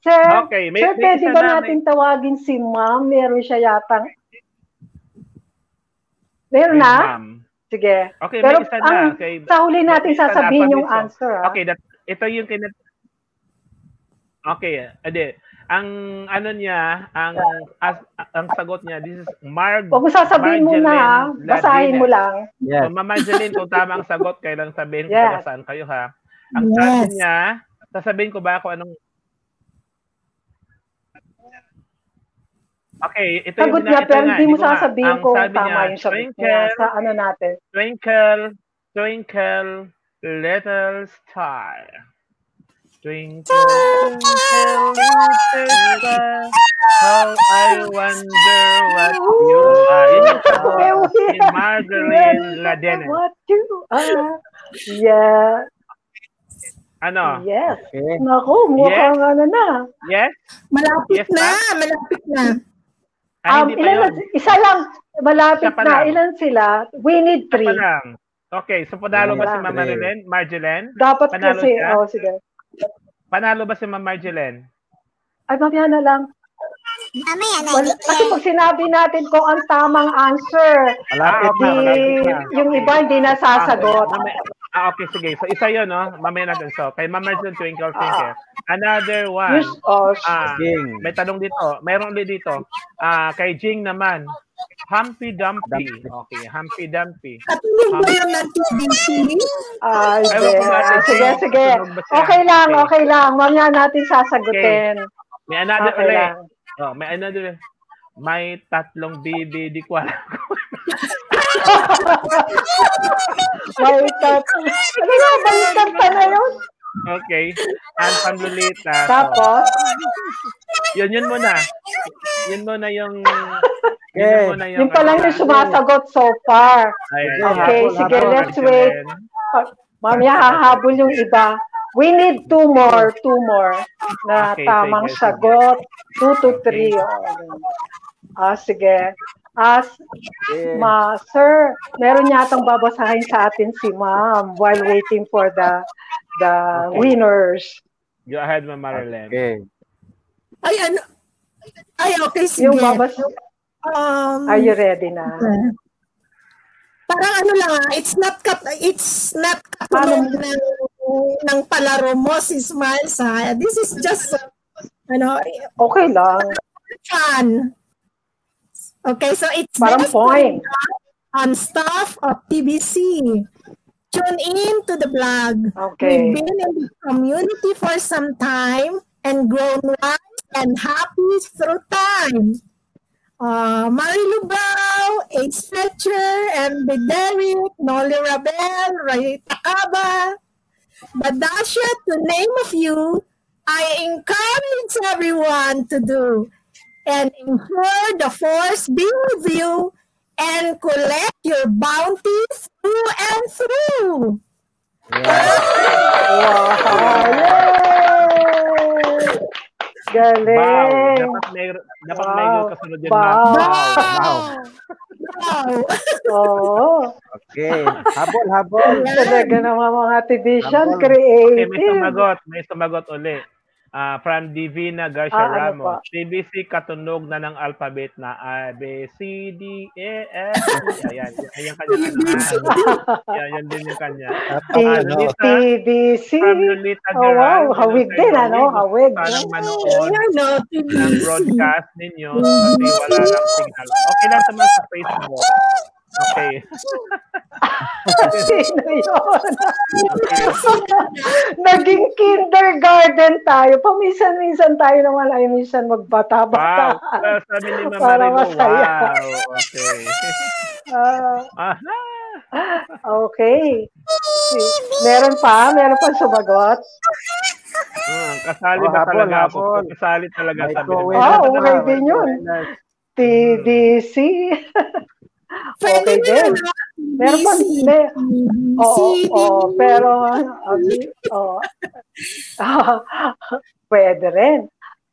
Sir, Okay, may- sir, may pwede ba na, natin tawagin si ma'am? Meron siya yatang... Meron na? ma'am. Sige. Okay, Pero may isa na. ang Okay. sa huli natin May isa na, sasabihin yung answer. ah. Okay, that, ito yung kinat... Okay, ade. Ang ano niya, ang as, ang sagot niya, this is Marg Huwag mo sasabihin mo na, basahin mo lang. Yes. So, Marjeline, kung tama ang sagot, kailan sabihin ko Yes. taga saan kayo ha. Ang sabi Yes. niya, sasabihin ko ba ako anong Okay, ito Sagot yung niya, ito pero hindi mo sasabihin kung sabi tama niya, yung sagot niya Twinkle, sa ano natin. twinkle, twinkle, little star. Twinkle, twinkle, little star. How I wonder what you are. Yun yung ni Margarine Ladenes. What you are. Yeah. Ano? Yes. Okay. Naku, mukhang ano na. Yes? Malapit Yes, na, ma'am. malapit na. Ah, Um, hindi pa ilan, yun. isa lang, malapit Isa na. lang. Ilan sila? We need Isa three. pa lang. Okay, so panalo ba si Wala. Ma'am Marilyn? Marjolaine? Dapat Panalo kasi, siya? oh, sige. Panalo ba si Ma'am Marjolaine? Ay, mamaya na lang. Mamaya na. Wala, kasi pag sinabi natin kung ang tamang answer, Malapit Ah, na, okay. di, malapit na. yung iba hindi nasasagot. Ah, mamaya- ah, okay, sige. So, isa yun, no? Mamaya natin. So, kay Ma'am Marjolaine Twinkle Twinkle. Another one. Yes, oh, Ah, King. may tanong dito. Mayroon ulit dito. Ah, kay Jing naman. Humpy Dumpy. Okay, Humpy Dumpy. Katunog ba yun ng TBC? Ay. Sige, sige. Okay lang, Okay. okay lang. Mamaya natin sasagutin. May another Okay ulit. lang. Oh, may another. May tatlong bibi, di ko alam. May tat. Ano nga, baliktad pa na yun? Okay. And Panlulita. Tapos, yun, yun muna. Yun muna yung... Okay. Yun muna yung... yun pa lang yung sumasagot so far. Ayan. Okay, Habol, sige, habol. let's wait. Mamaya hahabol yung iba. We need two more, two more na Okay, tamang sige, sagot. Two to three. Ah, sige. As, Okay. ma, sir, meron yatang babasahin sa atin si ma'am while waiting for the the Okay. winners. Go ahead, Ma'am Marilyn. Okay. Ay, ano? Ay, okay, sige. Yung babas, Um, are you ready na? Parang ano lang, ah, it's not kat it's not katulong ng, ng palaro mo si Smiles ha. This is just ano, Okay lang. fun. Okay, so it's Parang point. on stuff of TBC. Tune in to the blog. Okay. We've been in the community for some time and grown wise and happy through time. Uh, Marilu Bao, Ace Fletcher, and Derek, Nolly Rabel, Ray Takaba, Badasha, to name a few, I encourage everyone to do and ensure the force be with you and collect your bounty through and through. Wow! Yay! Galing! Wow. Dapat may, dapat may Wow. kasunod yun, Wow. Wow. Wow. Oo. Okay. Habol, habol. Talaga naman mga division, Habol. Okay, may creative. sumagot. May sumagot uli. Ah, from Divina Garcia Ah, ano Ramos. CBC katunog na ng alphabet na A, B, C, D, E, F, G. Ayan. Ayan kanya. Ano, Ayan, yan din yung kanya. T- Ah, Lolita, TBC. from Lolita Oh, wow. Hawig din, ano? Hawig? Parang manood Ano, ng broadcast ninyo kasi wala lang signal. Okay lang naman sa Facebook. Okay. Sino yun? Naging kindergarten tayo. Paminsan-minsan tayo naman ay minsan Wow. magbata-bata. Well, sabi ni Mama Para masaya. wow. Okay. Ah, Aha. okay. Meron pa? Meron pa sumagot? Hmm, kasali Oh, ba habol, talaga ako? Kasali talaga sabi ni co-winner Mama. Na okay din yun. TDC. Pwede Okay mo din. yun, ah, Meron pa, TBC. may, oo, CD. oo, pero, oo. Ah, pwede rin.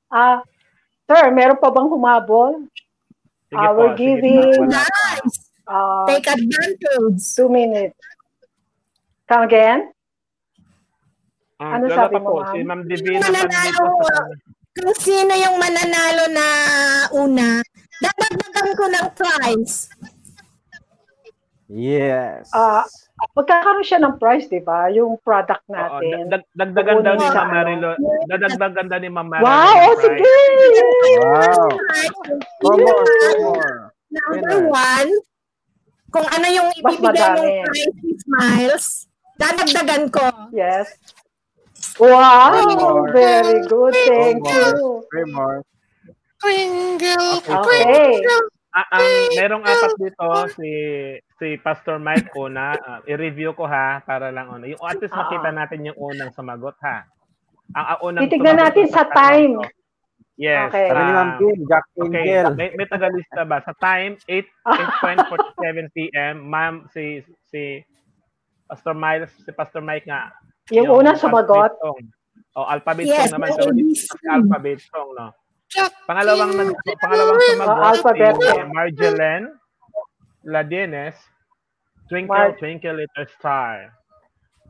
Ah, sir, meron pa bang humabol? Sige po, we're giving-. Nice. Ah, Take advantage. two minutes. Come again? Ah, Ano sabi mo, po, ma'am? Si Ma'am Divina Mananalo, Kung sino yung mananalo na una, dadagdagan ko ng prize. Yes. Ah, magkakaroon siya ng price, di ba? Yung product Oo, natin. dag- dagdagan daw ni Ma'am Marilo. Dadagdagan daw ni Ma'am Marilo. Wow, oh, sige! Wow. Two more, two more. Number one, kung ano yung ibibigay ng prize ni Smiles, dadagdagan ko. Yes. Wow! One more. Very good. Thank more. you. Three more. Okay. Ah, ang merong apat dito si si Pastor Mike una. Ah, i-review ko ha para lang ano. Yung at least Ah. makita natin yung unang sumagot ha. Ang ah, unang Titignan natin sa time. ko. Yes. Okay. Sabi ni Ma'am ah, Kim, Jack Okay, may, may tagalista ba? Sa time, 8, 8.47 p.m., ma'am, si, si Pastor Miles, si Pastor Mike nga. Yung unang sumagot. alphabet song. O, alphabet Yes, song naman. yung sa alphabet song, no? Pangalawang, nag, pangalawang sumagot, alphabet si. Marjolaine Ladines, Twinkle, Mar- Twinkle Little Star.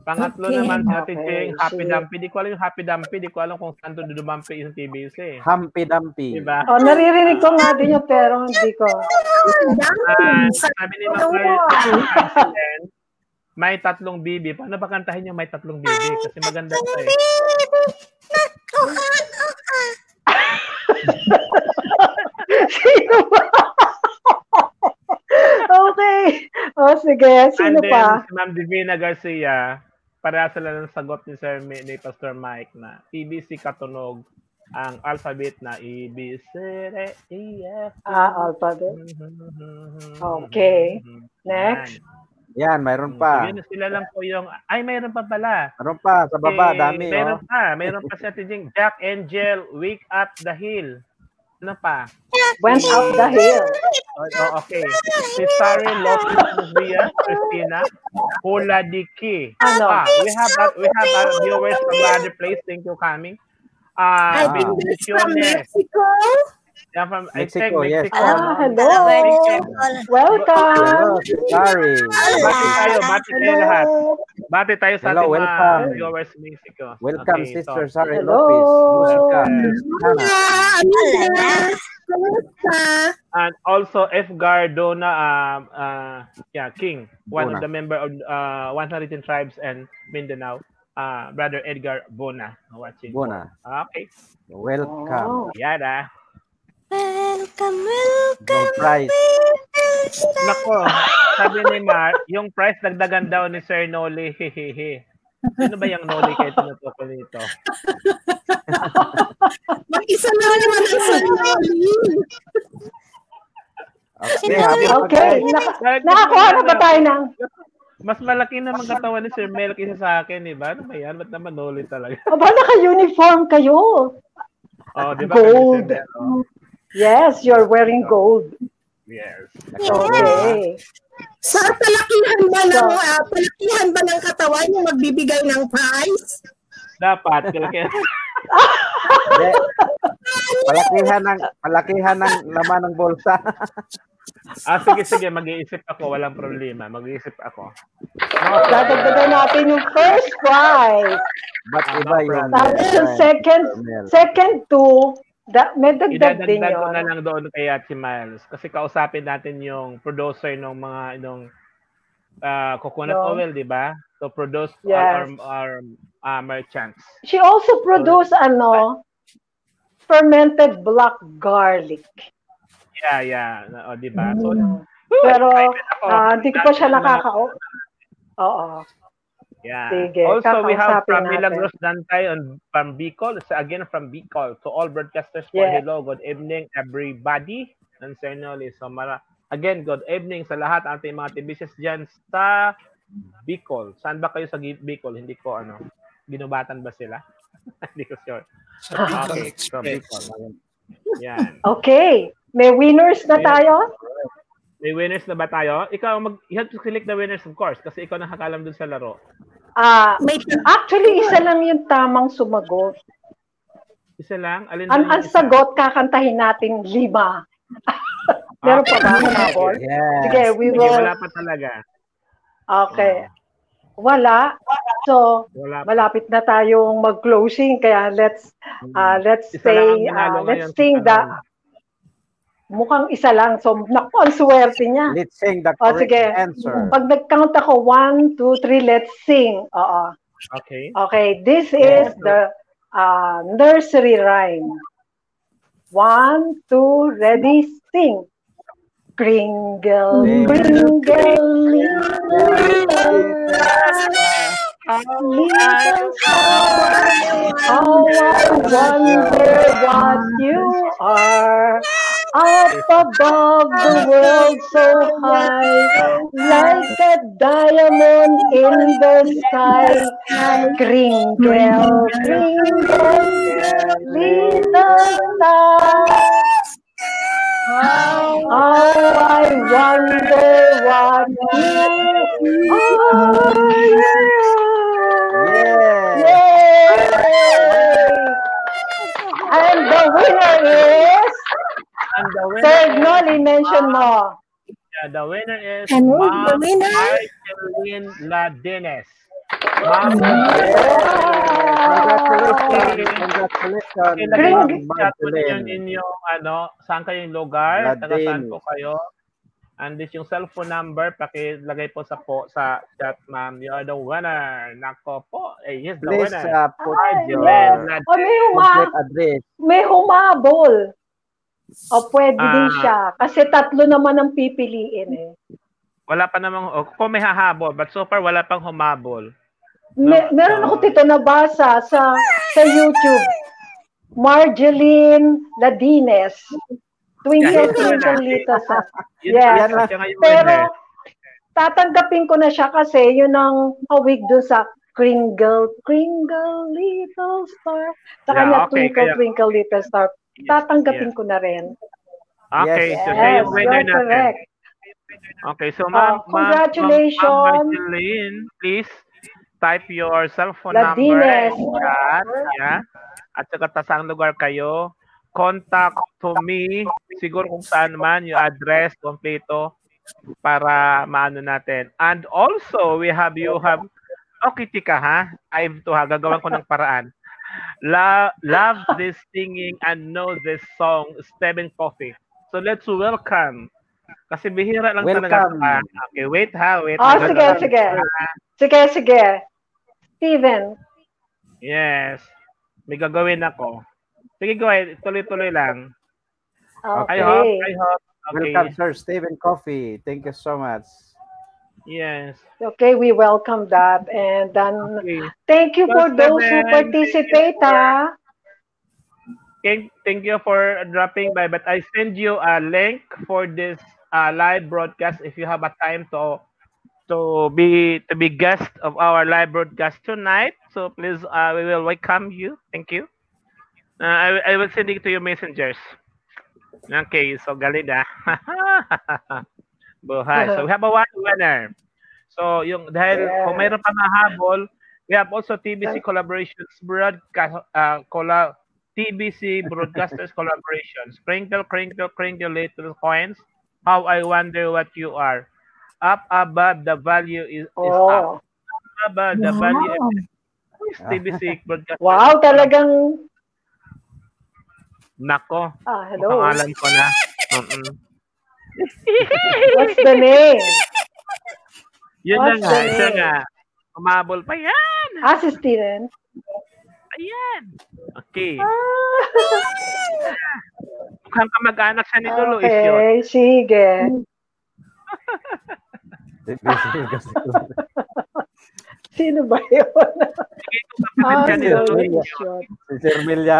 Pangatlo Okay. naman si Ate Okay, Jing, Happy. Dumpy. Di ko alam yung Happy Dumpy. Di ko alam kung saan to dumampi yung TBC. Humpy Dumpy. Diba? Oh, naririnig ko nga din yun, pero hindi ko. Ah, Sa sabi ni Marlene, may tatlong bibi. Paano ba kantahin yung may tatlong bibi? Kasi maganda ito eh. Sino ba? okay. O, oh, sige. Sino And then, pa? Si Ma'am Divina Garcia, para sila ng sagot ni Sir ni, ni Pastor Mike na PBC katunog ang alphabet na E, B, C, R, E, F. Ah, alphabet. Mm-hmm. Okay. Mm-hmm. Next. Yan, mayroon So, pa. yun, sila lang po yung, ay, mayroon pa pala. Mayroon pa, sa baba, Eh, dami. Meron Oh. pa, meron pa si Ate Jing. Jack Angel, Wake Up the Hill. Ano pa? Went up the hill. Oh, oh, okay. Si Sari Lopez Diaz, Christina, Hula Diki. Ano? Ah, we have uh, we have uh, viewers from other place. Thank you coming. I Uh, think it's from. Mexico. Yeah, from I think Mexico, yes. Mexico. Ah, hello. Hello, Welcome. sorry. Bati tayo, bati tayo lahat. Bati tayo sa Hello, ating mga welcome. viewers sa Mexico. Welcome, Okay, Sister so, Sari Hello. Lopez. Musika. Christiana. Ah, Amiga. Kumusta? And also F. Gardona, um, uh, yeah, King, one Bona. of the member of uh, 110 tribes and Mindanao, uh, Brother Edgar Bona, watching. Bona. Okay, Welcome. Oh. yada. Welcome, welcome. Yung prize. Nako, sabi ni Mar, yung price dagdagan daw ni Sir Noli, hehehe. Sino ba yung Noli kayo tinutukol nito? Mag-isa na naman ang sarili. Okay, happy Okay. Naka- nakakuha na ba tayo ng Mas malaki naman katawan ni Sir Mel kaysa sa akin, di ba? Ano ba yan? Ba't naman Noli talaga? Aba, naka-uniform kayo. Oh, di ba? Gold. Kami Yes, you're wearing gold. Yes. Okay. Sa palakihan ba ng, ah, palakihan ba ng katawan yung magbibigay ng prize? Dapat. Kaya, Hindi. Palakihan ng palakihan ng laman ng bolsa. Ah, sige, sige. Mag-iisip ako. Walang problema. Mag-iisip ako. Dadagdagan natin yung first prize. Ba't iba Tapos yung second, second two, da, may dagdag din Idadagdag ko yun. na lang doon kay Ate Miles. Kasi kausapin natin yung producer ng mga yung uh, coconut No. oil, di ba? To produce Yes. our, our uh, merchants. She also produced ano, fermented black garlic. Yeah, yeah. O, di ba? So, Mm. Pero ah, hindi ko pa siya Dami na- nakakao. Oo. Yeah. Sige, also, we have from. Milagros Dantay on from Bicol. So again, from Bicol to all broadcasters for Yeah. hello, good evening everybody. And Sir Noli. So mara, again, good evening sa lahat ng ating mga TBCs dyan sa Bicol. Saan ba kayo sa Bicol? Hindi ko ano, binubatan ba sila? Hindi ko sure. Okay, so Bicol. Yan. Okay. May winners na tayo? May winners na ba tayo? Ikaw, mag, you have to select the winners of course kasi ikaw nakakalam dun sa laro. Ah, May actually, isa lang yung tamang sumagot. Isa lang? Alin Ang, ang sagot, kakantahin natin lima. Meron pa ba? Habol? Yes. Sige, we Sige, will. wala pa talaga. Okay. Wala. So, Wala malapit na tayong mag-closing kaya let's uh, let's Isa say uh, let's sing the. Mukhang isa lang. So, naku, ang swerte niya. Let's sing the O, correct sige. answer. Pag nag-count ako, one, two, three, let's sing. Oo. Okay. Okay, this is the uh, nursery rhyme. One, two, ready, sing. Kringle, kringle, little star, how I wonder what you are. Up above the world so high, like a diamond in the sky. Kringle, kringle, little star. How I wonder what you are. Yeah. And the winner is And the winner Sir is, Noli mention mo. yeah, the winner is And who's Ma'am the winner? Marceline Ladenes. Ma'am, Congratulations. ilagay mo Marceline. yung inyong ano, saan kayong lugar, taga saan po kayo. And this yung cellphone number, pakilagay po sa po sa chat, ma'am. You are the winner. Nako po. Eh, yes, the Please winner. uh, put Ay, your yes. O may, huma address. may humabol. O pwede din Ah. siya. Kasi tatlo naman ang pipiliin eh. Wala pa namang, oh, kung may hahabol, but so far wala pang humabol. Me- meron ako tito nabasa sa sa YouTube. Marjeline Ladines. Twinkle, Yeah, twinkle, little star. Yes. Pero, winner. tatanggapin ko na siya kasi yun ang hawig dun sa Kringle, Kringle, Little Star. Sa Yeah, kanya, okay, Twinkle, kaya- Twinkle, Little Star. Yes, Tatanggapin yes. ko na rin. Okay, Yes. so siya Yes, yung winner you're natin. correct. Okay, so ma'am, Oh, ma'am, congratulations. ma'am, ma'am Marjeline, please type your cell phone number Ladines. in chat, yeah? At saka tasang lugar kayo. Contact to me, siguro kung saan man, yung address, kompleto, para maano natin. And also, we have, you have, okay, tika ha, I have to ha, gagawan ko ng paraan. La- love this singing and know this song, Steven Coffee. So let's welcome. Kasi bihira lang talaga. Welcome. Ah, Okay, wait ha, wait. Ah, Nagdadala- sige, sige. Sige, sige. Steven. Yes. May gagawin ako. Sige, go ahead. Tuloy-tuloy lang. I hope, Okay. I hope. Okay. Welcome, Sir Stephen Coffee. Thank you so much. Yes. Okay, we welcome that. And then, Okay. thank you for those who participate, ha? Thank, thank you for dropping by. But I send you a link for this uh, live broadcast if you have a time to to be to be guest of our live broadcast tonight. So please, uh, we will welcome you. Thank you. Uh, I, will- I will send it to your messengers. Okay, so galing ah. Buhay. So we have a one winner. So yung dahil Yeah. kung mayroon pa nahabol, we have also TBC collaborations broadcast uh, colla TBC broadcasters collaborations. Crinkle, crinkle, crinkle, little coins. How I wonder what you are. Up above the value is, is up. Oh. Up above the value Wow. is TBC broadcasters. Wow, talagang, Nako, ah, hello. pangalan ko na. Mm-mm. What's the name? Yun na What's nga, the isa nga. Umabol pa yan. Ah, si Steven. Ayan. Okay. Ah. Mukhang kamag-anak siya ni Lolo is yun. Okay, sige. Sino ba yun? Kapatid ah. Si Sir Mil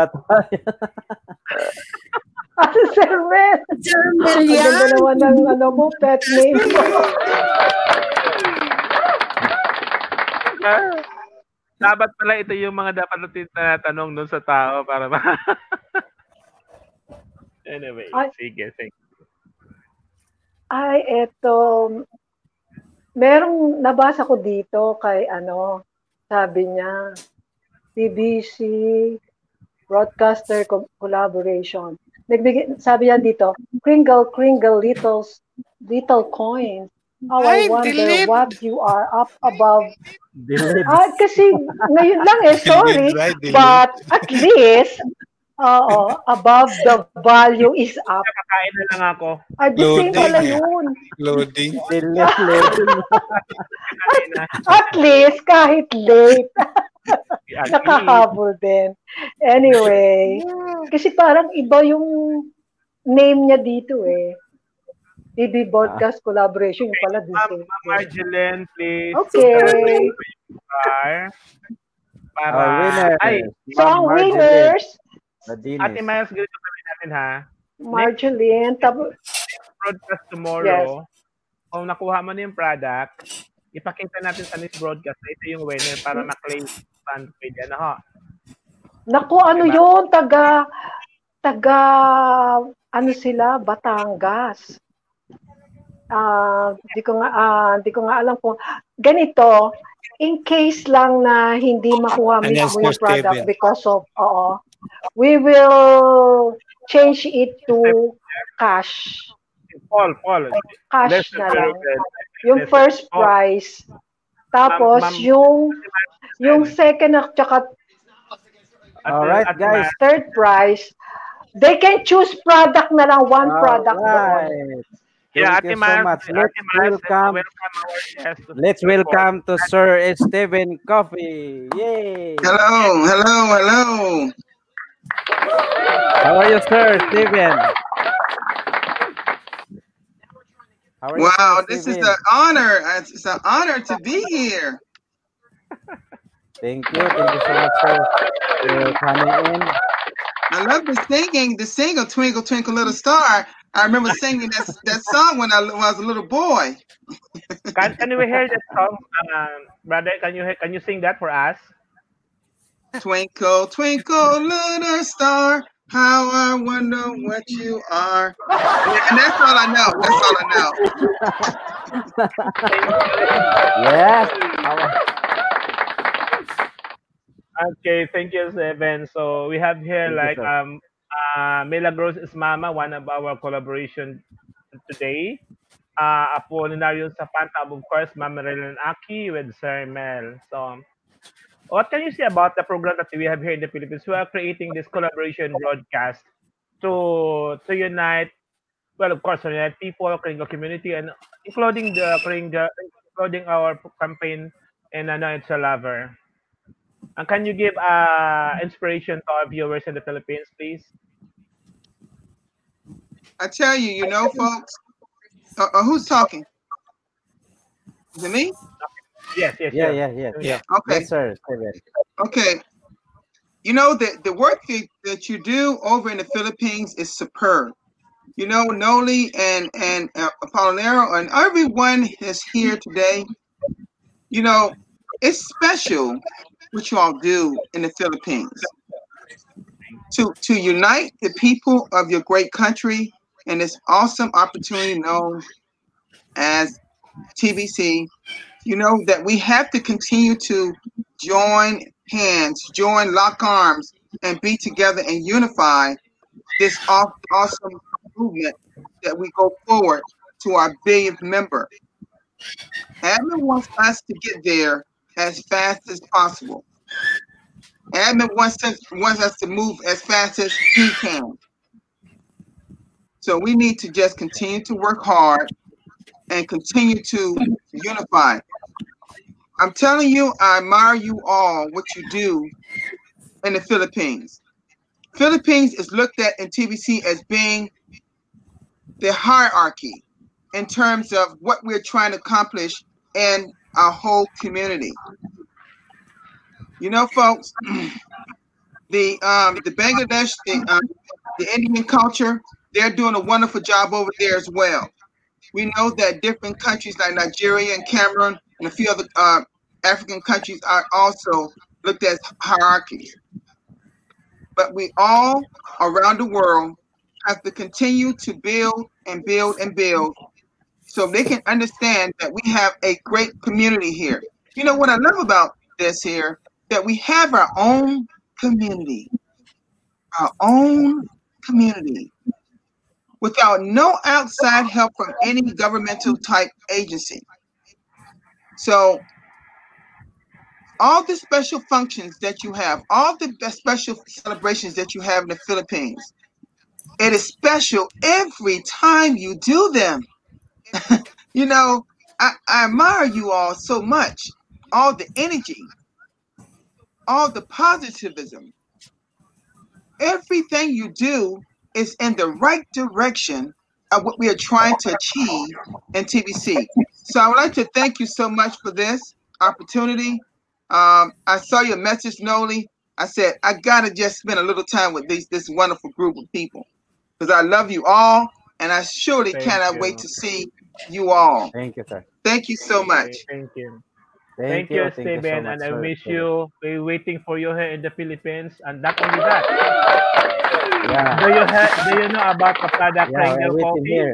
Sir Mel. Sir Ang ganda naman ng ano mo, pet name mo. Dapat pala ito yung mga dapat natin tinatanong dun sa tao para ma... anyway, Ay. sige, sige. Ay, eto. Merong nabasa ko dito kay ano, sabi niya, BBC Broadcaster Co- Collaboration. Nagbigay, sabi niya dito, Kringle, Kringle, little, little coins. How I Ay, wonder delete. what you are up above. Ah, kasi ngayon lang eh, sorry. Delete, right? Delete. But at least, oo, above the value is up. Kakain na lang ako. Ay, the same Loading pala yun. Loading. Level. Kakain na. At least, kahit late. nakahabol din. Anyway, kasi parang iba yung name niya dito eh. BB Broadcast Collaboration, yung pala dito. Ma'am Marjeline, please. Okay. Para, Our winner. ay, So, ang winners, Ladines. Ate Miles, ganito kami natin ha. Marjeline, tapos, Broadcast tomorrow. Kung nakuha mo na yung product, ipakita natin sa next broadcast na ito yung winner para ma-claim fund pwede. Ano ho? naku, ano Diba? yun, taga, taga, ano sila, Batangas. Ah, di ko nga ah, di ko nga alam kung ganito in case lang na hindi makuha Ano mismo yung product because of oo we will change it to cash Paul, Paul. cash na lang 100. Yung first oh, prize tapos Ma'am- ma'am- yung yung second at saka Alright, Ate guys. Third prize they can choose product na lang one product. Yeah, Thank Ate you so much. Ate Let's welcome welcome our guest. Let's welcome to Sir Steven Coffee. Yay! Hello, hello, hello. How are you, Sir Steven? Wow, sir, this is an honor. It's an honor to be here. Thank you. Thank you so much, sir, for coming in. I love the singing, the single "Twinkle Twinkle Little Star." I remember singing that that song when I was a little boy. Can, can we hear that song, um, brother? Can you can you sing that for us? Twinkle, twinkle, little star, how I wonder what you are. And that's all I know. That's all I know. Yes. Okay, thank you, Seven. So we have here Thank like sir. um uh Milagros is Mama, one of our collaboration today. Uh Apolinario Zapanta, of course, Mama Relon Aki with Sir Mel. So what can you say about the program that we have here in the Philippines? We are creating this collaboration broadcast to to unite well of course to unite people, Kringo community and including the Kringo including our campaign in ano it's a lover. And can you give uh, inspiration to our viewers in the Philippines, please? I tell you, you know, folks. Uh, uh, who's talking? Is it me? Yes, yes, Yeah, yes. yeah, yeah. Yeah. Okay. Yes, sir. Okay. You know the the work that, that you do over in the Philippines is superb. You know, Noli and and uh, Apollinario and everyone is here today. You know, it's special what you all do in the Philippines to to unite the people of your great country and this awesome opportunity known as TBC. You know that we have to continue to join hands, join lock arms, and be together and unify this awesome movement that we go forward to our billionth member. Admin wants us to get there as fast as possible. Admin wants us, wants us to move as fast as he can. So we need to just continue to work hard and continue to unify. I'm telling you, I admire you all what you do in the Philippines. Philippines is looked at in TBC as being the hierarchy in terms of what we're trying to accomplish in our whole community. You know, folks, the um, the Bangladesh, the, um, the Indian culture, they're doing a wonderful job over there as well. We know that different countries like Nigeria and Cameroon and a few other uh, African countries are also looked at as hierarchies. But we all around the world have to continue to build and build and build so they can understand that we have a great community here. You know what I love about this here? That we have our own community, our own community without no outside help from any governmental type agency. So all the special functions that you have, all the special celebrations that you have in the Philippines, it is special every time you do them. you know, I, I admire you all so much. All the energy, all the positivism, everything you do is in the right direction of what we are trying to achieve in TBC. So I would like to thank you so much for this opportunity. Um, I saw your message, Noli. I said I gotta just spend a little time with these this wonderful group of people because I love you all, and I surely Thank cannot you. wait to see you all. Thank you, sir. Thank you so much. Thank you. Thank, Thank, you, Thank you Steven, much, and I sir. wish you we're waiting for you here in the Philippines. And not only that, Yeah. do you ha- do you know about the product Yeah, Kringle we're coffee?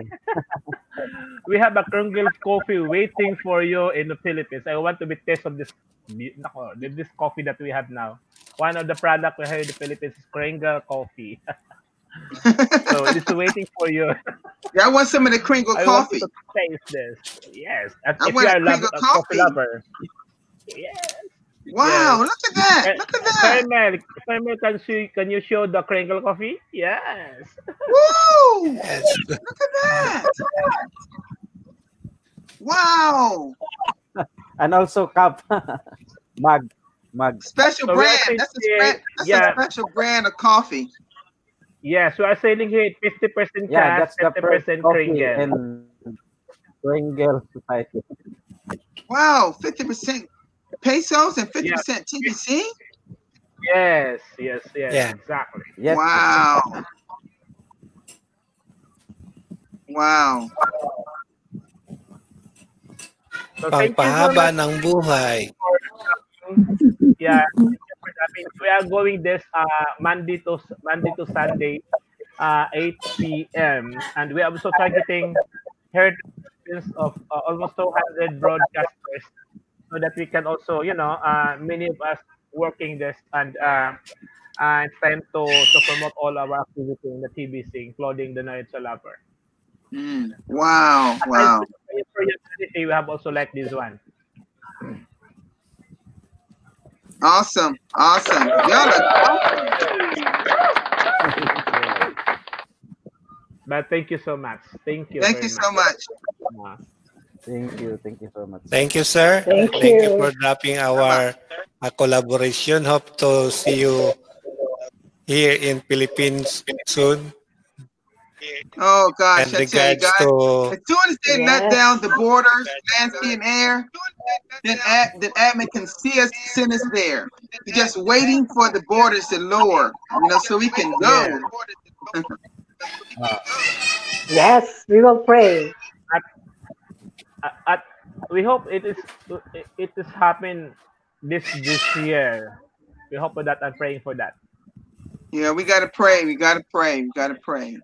we have a Kringle coffee waiting for you in the Philippines. I want to be taste of this this coffee that we have now. One of the product we have in the Philippines is Kringle coffee. so it is waiting for you. Yeah, I want some of the Kringle I coffee. you to taste this. Yes, and I if want you are a love, Kringle a coffee coffee. lover. Yes. Wow, Yes. look at that! Look at that! Simon, Simon, can you can you show the Kringle coffee? Yes. Woo! Yes. Look at that! Wow! And also cup. mug. Mug. Special So brand. That's a tasting- brand. That's yeah. a special brand of coffee. Yes, we are selling here 50% Yeah, cash, that's 50% first coffee. Kringle. And Twingle Society. Wow, 50% pesos and 50% TBC? Yes, yes, yes, Yeah. exactly. Yes. Wow. Wow. So thank you so Pangpahaba much ng buhay. yeah, I mean, we are going this uh, Monday to Monday to Sunday, uh, 8 p.m. and we are also targeting heard of uh, almost 200 broadcasters, so that we can also, you know, uh, many of us working this and uh, uh, time to to promote all our activity in the TBC, including the Night Lover. Mm. Wow. Wow. For your we have also like this one. Awesome. Awesome. Y'all awesome. But thank you so much. Thank you. Thank you so much. Uh, Thank you. Thank you so much. Thank you, sir. Thank you you. for dropping our uh, collaboration. Hope to see you here in Philippines soon. Oh gosh, And I tell you, regards guys. to As soon as they let down the borders, land, sea, and air, then ad, then admin can see us, send us there. We're just waiting for the borders to lower, you know, so we can go. Yes, we will pray. At, at we hope it is it, it is happen this this year. We hope for that and praying for that. Yeah, we gotta pray. We gotta pray. We gotta pray.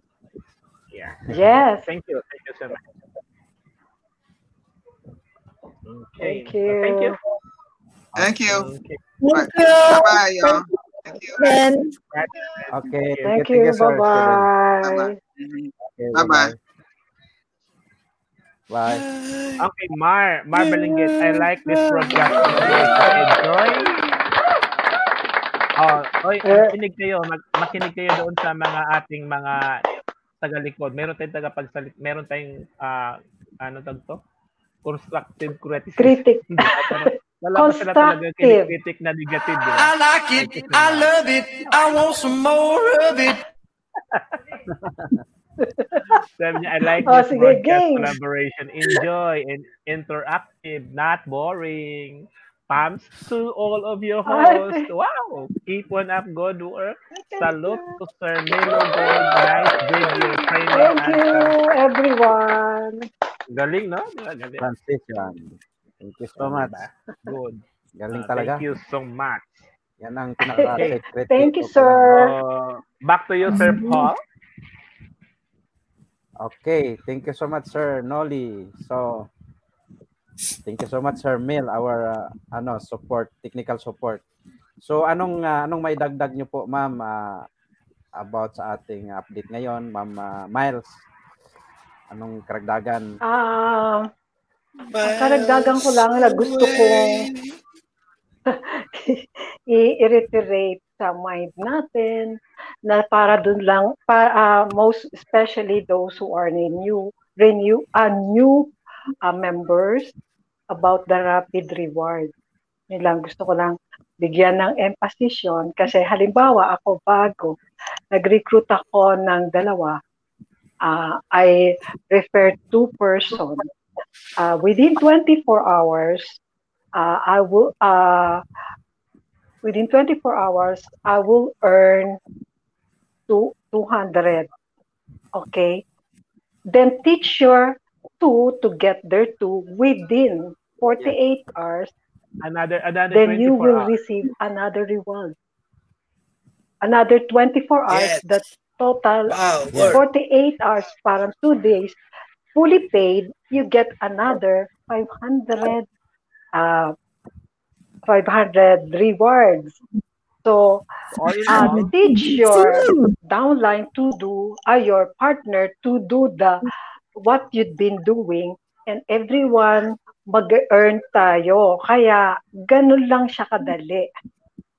Yeah. Yes. Thank you. Thank you so much. Okay. Thank so thank you. you. Thank you. Okay. Thank Bye you. bye, y'all. Thank you. Then, Okay. Thank Thank you. you, sir. Bye Steven. bye. Bye. Okay, Mar, Mar Balingit, I like this broadcast. Enjoy. Oh, oy, Eh. makinig kayo, mag, makinig kayo doon sa mga ating mga tagalikod. Meron tayong tagapagsalit, meron tayong ah ano tag to? Constructive criticism. Critic. Pero lalabas sila talaga Constructive. kritik na negative. di ba? I like it, I love it, I want some more of it. Sabi niya, I like Oh, this sige, broadcast game. collaboration. Enjoy and interactive, not boring. Palms to all of your hosts. Wow! Keep on up good work. Salute to Sir Milo Gold. Nice video training. Thank you, and- everyone. Galing, no? Diba? Galing. Transition. Thank you so much. Good. Galing Ah, talaga. Thank you so much. Yan ang pinaka-secret. Thank you, sir. Uh, back to you, Sir Paul. Okay, thank you so much, Sir Nolly. So, thank you so much, Sir Mil, our uh, ano support, technical support. So, anong uh, anong may dagdag niyo po, Ma'am, uh, about sa ating update ngayon, Ma'am uh, Miles? Anong karagdagan? Ah, ang karagdagan ko lang na gusto kong i-reiterate sa mind natin na para dun lang para ah, most especially those who are new renew uh, new ah, members about the rapid reward. Yun lang gusto ko lang bigyan ng emphasis yun kasi halimbawa ako bago nag-recruit ako ng dalawa ah, I refer two person uh, within 24 hours uh, I will uh, within 24 hours I will earn two, 200 okay? Then teach your two to get their two within 48 hours. Another, another then you will hours. receive another reward. Another 24 hours Yes. that total Wow, 48 hours parang two days fully paid you get another 500 uh 500 rewards so uh, all, teach your downline to do uh, your partner to do the what you've been doing and everyone mag-earn tayo. Kaya ganun lang siya kadali.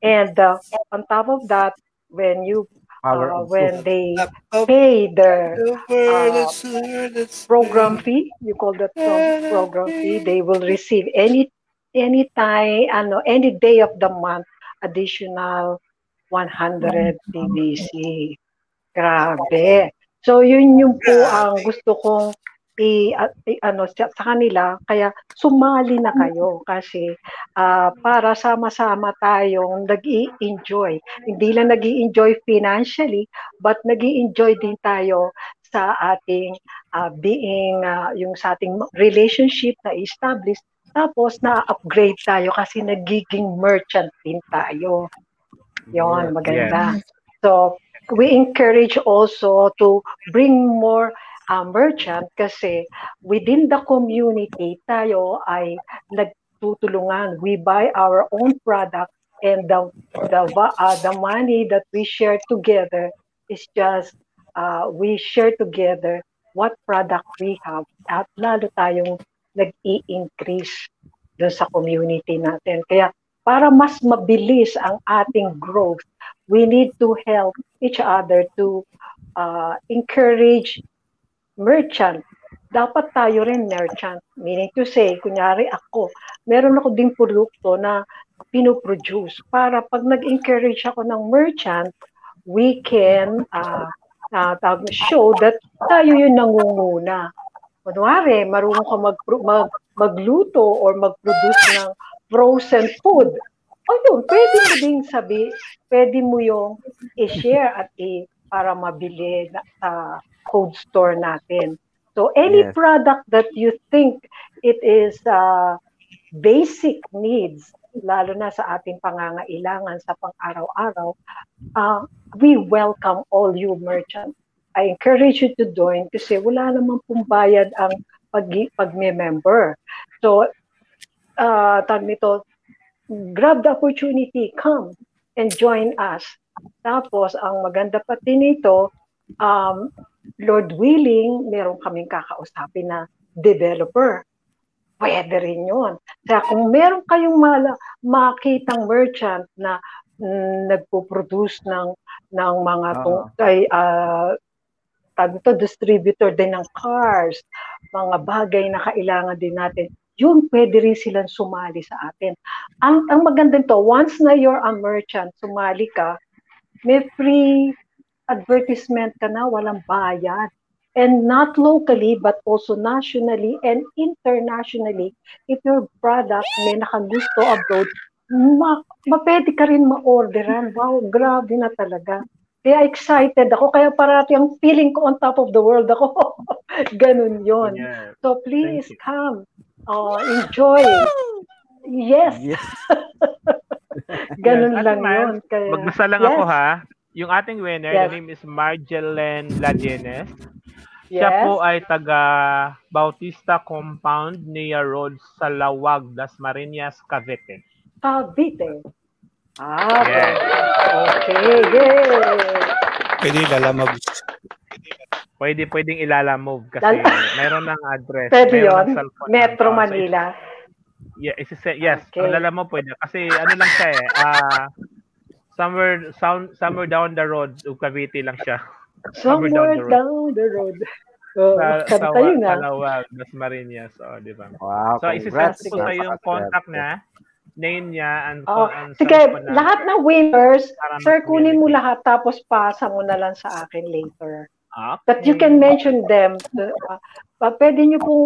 And uh, on top of that when you Power uh, when they pay the over the uh, program fee you call that pro- program fee they will receive any any time ano any day of the month additional 100 TBC grabe. So yun yung po ang gusto kong i, at- i- ano sa sa kanila. Kaya sumali na kayo kasi ah, para sama-sama tayong nag-i-enjoy. Hindi lang nag-i-enjoy financially but nag-i-enjoy din tayo sa ating ah, being ah, yung sa ating relationship na establish tapos na-upgrade tayo kasi nagiging merchant din tayo. Yon maganda. So we encourage also to bring more uh, merchant kasi within the community tayo ay nagtutulungan. We buy our own product and the the uh, the money that we share together is just uh, we share together what product we have at lalo tayong nag-i-increase dun sa community natin. Kaya para mas mabilis ang ating growth, we need to help each other to uh, encourage merchant. Dapat tayo rin merchant. Meaning to say, kunyari ako, meron ako ding produkto na pinoproduce para pag nag-encourage ako ng merchant, we can uh, uh, show that tayo yung nangunguna. Kunwari, marunong ka mag, mag, magluto or mag-produce ng frozen food. O yun, pwede mo ding sabi, pwede mo yung i-share at i para mabili na, sa code store natin. So any Yes. product that you think it is uh, basic needs, lalo na sa ating pangangailangan sa pang-araw-araw, uh, we welcome all you merchants. I encourage you to join kasi wala namang pumbayad ang pag pag-member. So, uh, tag nito, grab the opportunity, come and join us. Tapos, ang maganda pati nito, um, Lord willing, meron kaming kakausapin na developer. Pwede rin yun. Kaya kung meron kayong mala, makitang merchant na mm, nagpo-produce ng ng mga Oo. tung, kay ah, tawag ito, distributor din ng cars, mga bagay na kailangan din natin, yun pwede rin silang sumali sa atin. Ang, ang maganda nito, once na you're a merchant, sumali ka, may free advertisement ka na, walang bayad. And not locally, but also nationally and internationally, if your product may nakagusto abroad, ma, ma pwede ka rin ma-orderan. Wow, grabe na talaga. Kaya excited ako, kaya parati ang feeling ko on top of the world ako. Ganun yon. Yeah. So please come, uh, enjoy. Yes, Yes. ganun Yes, lang Mars, yun. Kaya, Magdasal lang yes, ako ha. Yung ating winner, Yes. the name is Marjelen Lajenes. Siya Yes. po ay taga Bautista Compound, Nia Road, sa Lawag, Das Marinas, Cavite. Cavite. Ah, Yes. okay, yay! Pwede lalamag. Pwede pwedeng ilalamove kasi mayroon ng address. Pwede yun? ng Metro. So, Manila. Yeah, isise- yes, Okay. lalamove pwede. Kasi ano lang siya eh, ah, somewhere, sound, somewhere down the road, Cavite lang siya. Somewhere down Somewhere the road. down the road. Oh, Sa, sa, kanta yun sa ah. Lawag, Das Marinas. O, di ba? Wow, So, congrats. ko sa yung contact na, name niya, and, Oh, and sige, na. lahat ng winners, sir, kunin mo lahat tapos pasa mo na lang sa akin later. Ah, That you can mention them. Uh, uh, pwede nyo pong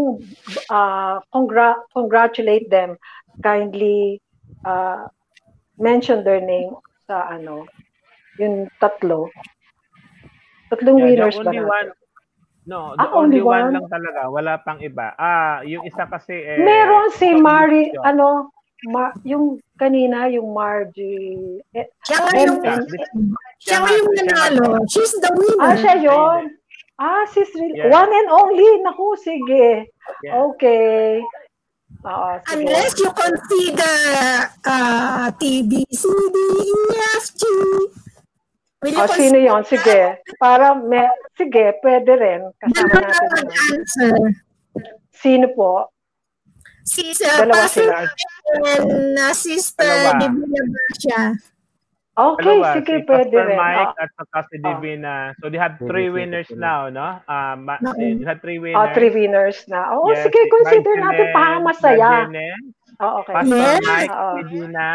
uh, congra- congratulate them. Kindly uh, mention their name sa ano, yung tatlo. Tatlong Yeah, winners ba natin? one, no, the Ah, only, only one, one? lang talaga. Wala pang iba. Ah, yung isa kasi eh, Meron si Mari, ano, Ma, yung kanina, yung Margie. Eh, Siya nga yung, siya nga yung nanalo. She's the winner. ah, siya yun. Ah, sis, really. Yeah. One and only. Naku, sige. Yeah. Okay. Oo, sige. Unless you consider uh, TV, CD, EF, G. Will you Oh, sino yon Sige. Para, me, sige, pwede rin. Kasama natin. na yun. mag-answer. Sino po? Si uh, Dalawa Pastor sila. and uh, Sister Dalawa. Divina Garcia. Okay, Dalawa, sige, si pwede Pastor rin. Mike Ah, at saka si Divina. So they have three Divina, winners Divina. now, no? Ah, ma- No. they have three winners. ah, three winners na. Oo, Yes, sige, si consider natin Marjeline para masaya. Oh, okay. Pastor Yes. Mike Oo. Medina,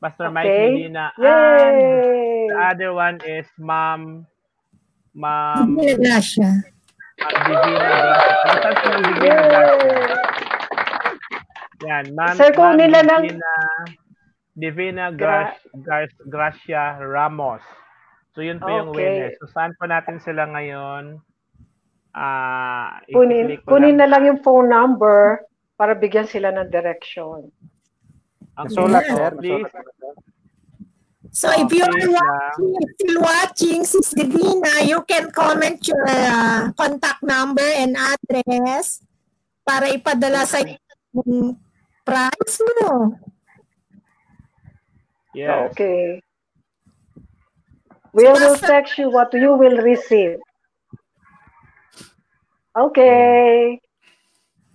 Pastor Mike Okay. Medina, and Yay! the other one is Ma'am Ma'am Divina Garcia. Ma'am Divina ng Divina Garcia. Yan, Ma'am, Sir, kung Ma'am nila lang- Divina, Divina Gar- Gracia Ramos. So yun po yung Okay. winner. So saan po natin sila ngayon? Ah, Kunin, kunin lang. na lang yung phone number para bigyan sila ng direction. Ang Nasulat, phone, sir. please. So if you are watching, still watching, Sis Divina, you can comment your uh, contact number and address para ipadala sa yung prize Yeah. Okay. We will text you what you will receive. Okay.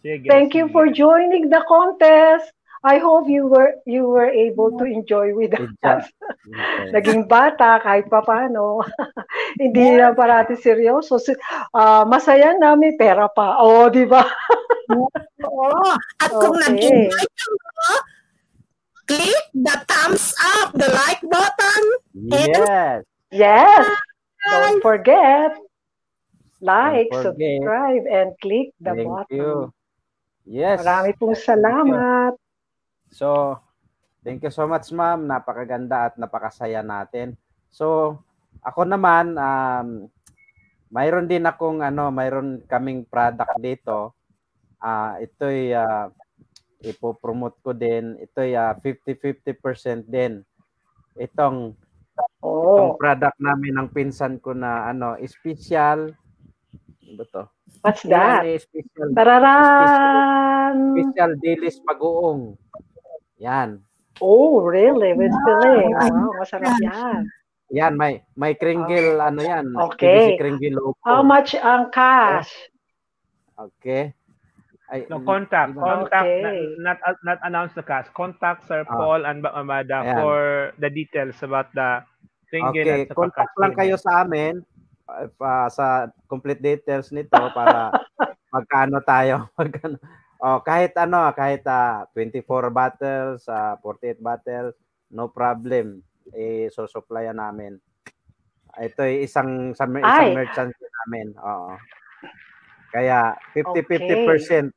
Sige, Thank you sige. for joining the contest. I hope you were you were able to enjoy with us. Okay. Naging bata kahit papano. Hindi na parati seryoso. Ah, masaya na may pera pa. Oo, di ba? Oo. At kung Okay. nag-enjoy ka mo, click the thumbs up, the like button. Yes. Yes. Don't forget. Like, Don't forget. subscribe, and click the Thank button. you. Yes. Marami pong salamat. So, thank you so much, ma'am. Napakaganda at napakasaya natin. So, ako naman, um, mayroon din akong, ano, mayroon kaming product dito. Ah, ito'y ah, ipopromote ko din. Ito'y ah, 50-50% din. Itong, itong Oh, product namin ng pinsan ko na, ano, special. Ano to? what's Yan, that? eh, special. Tararan! Special dilis bagoong. Yan. Oh, really? With filling. Wow, masarap yan. Yan, may may kringle ano yan. Okay. Kringle logo. How much ang cash? Okay. Ay, No, contact. Contact, Okay. not, not, not announce the cast. Contact Sir Ah. Paul and Amada Ayan. for the details about the ringgit Okay, contact lang kayo sa amin uh, sa complete details nito para magkano tayo, magkano. Oh, kahit ano, kahit ah, 24 bottles, ah, 48 bottles, no problem. Eh so supplyan namin. Ito ay isang sa isang Ay. merchant namin. Oo. Kaya 50-50%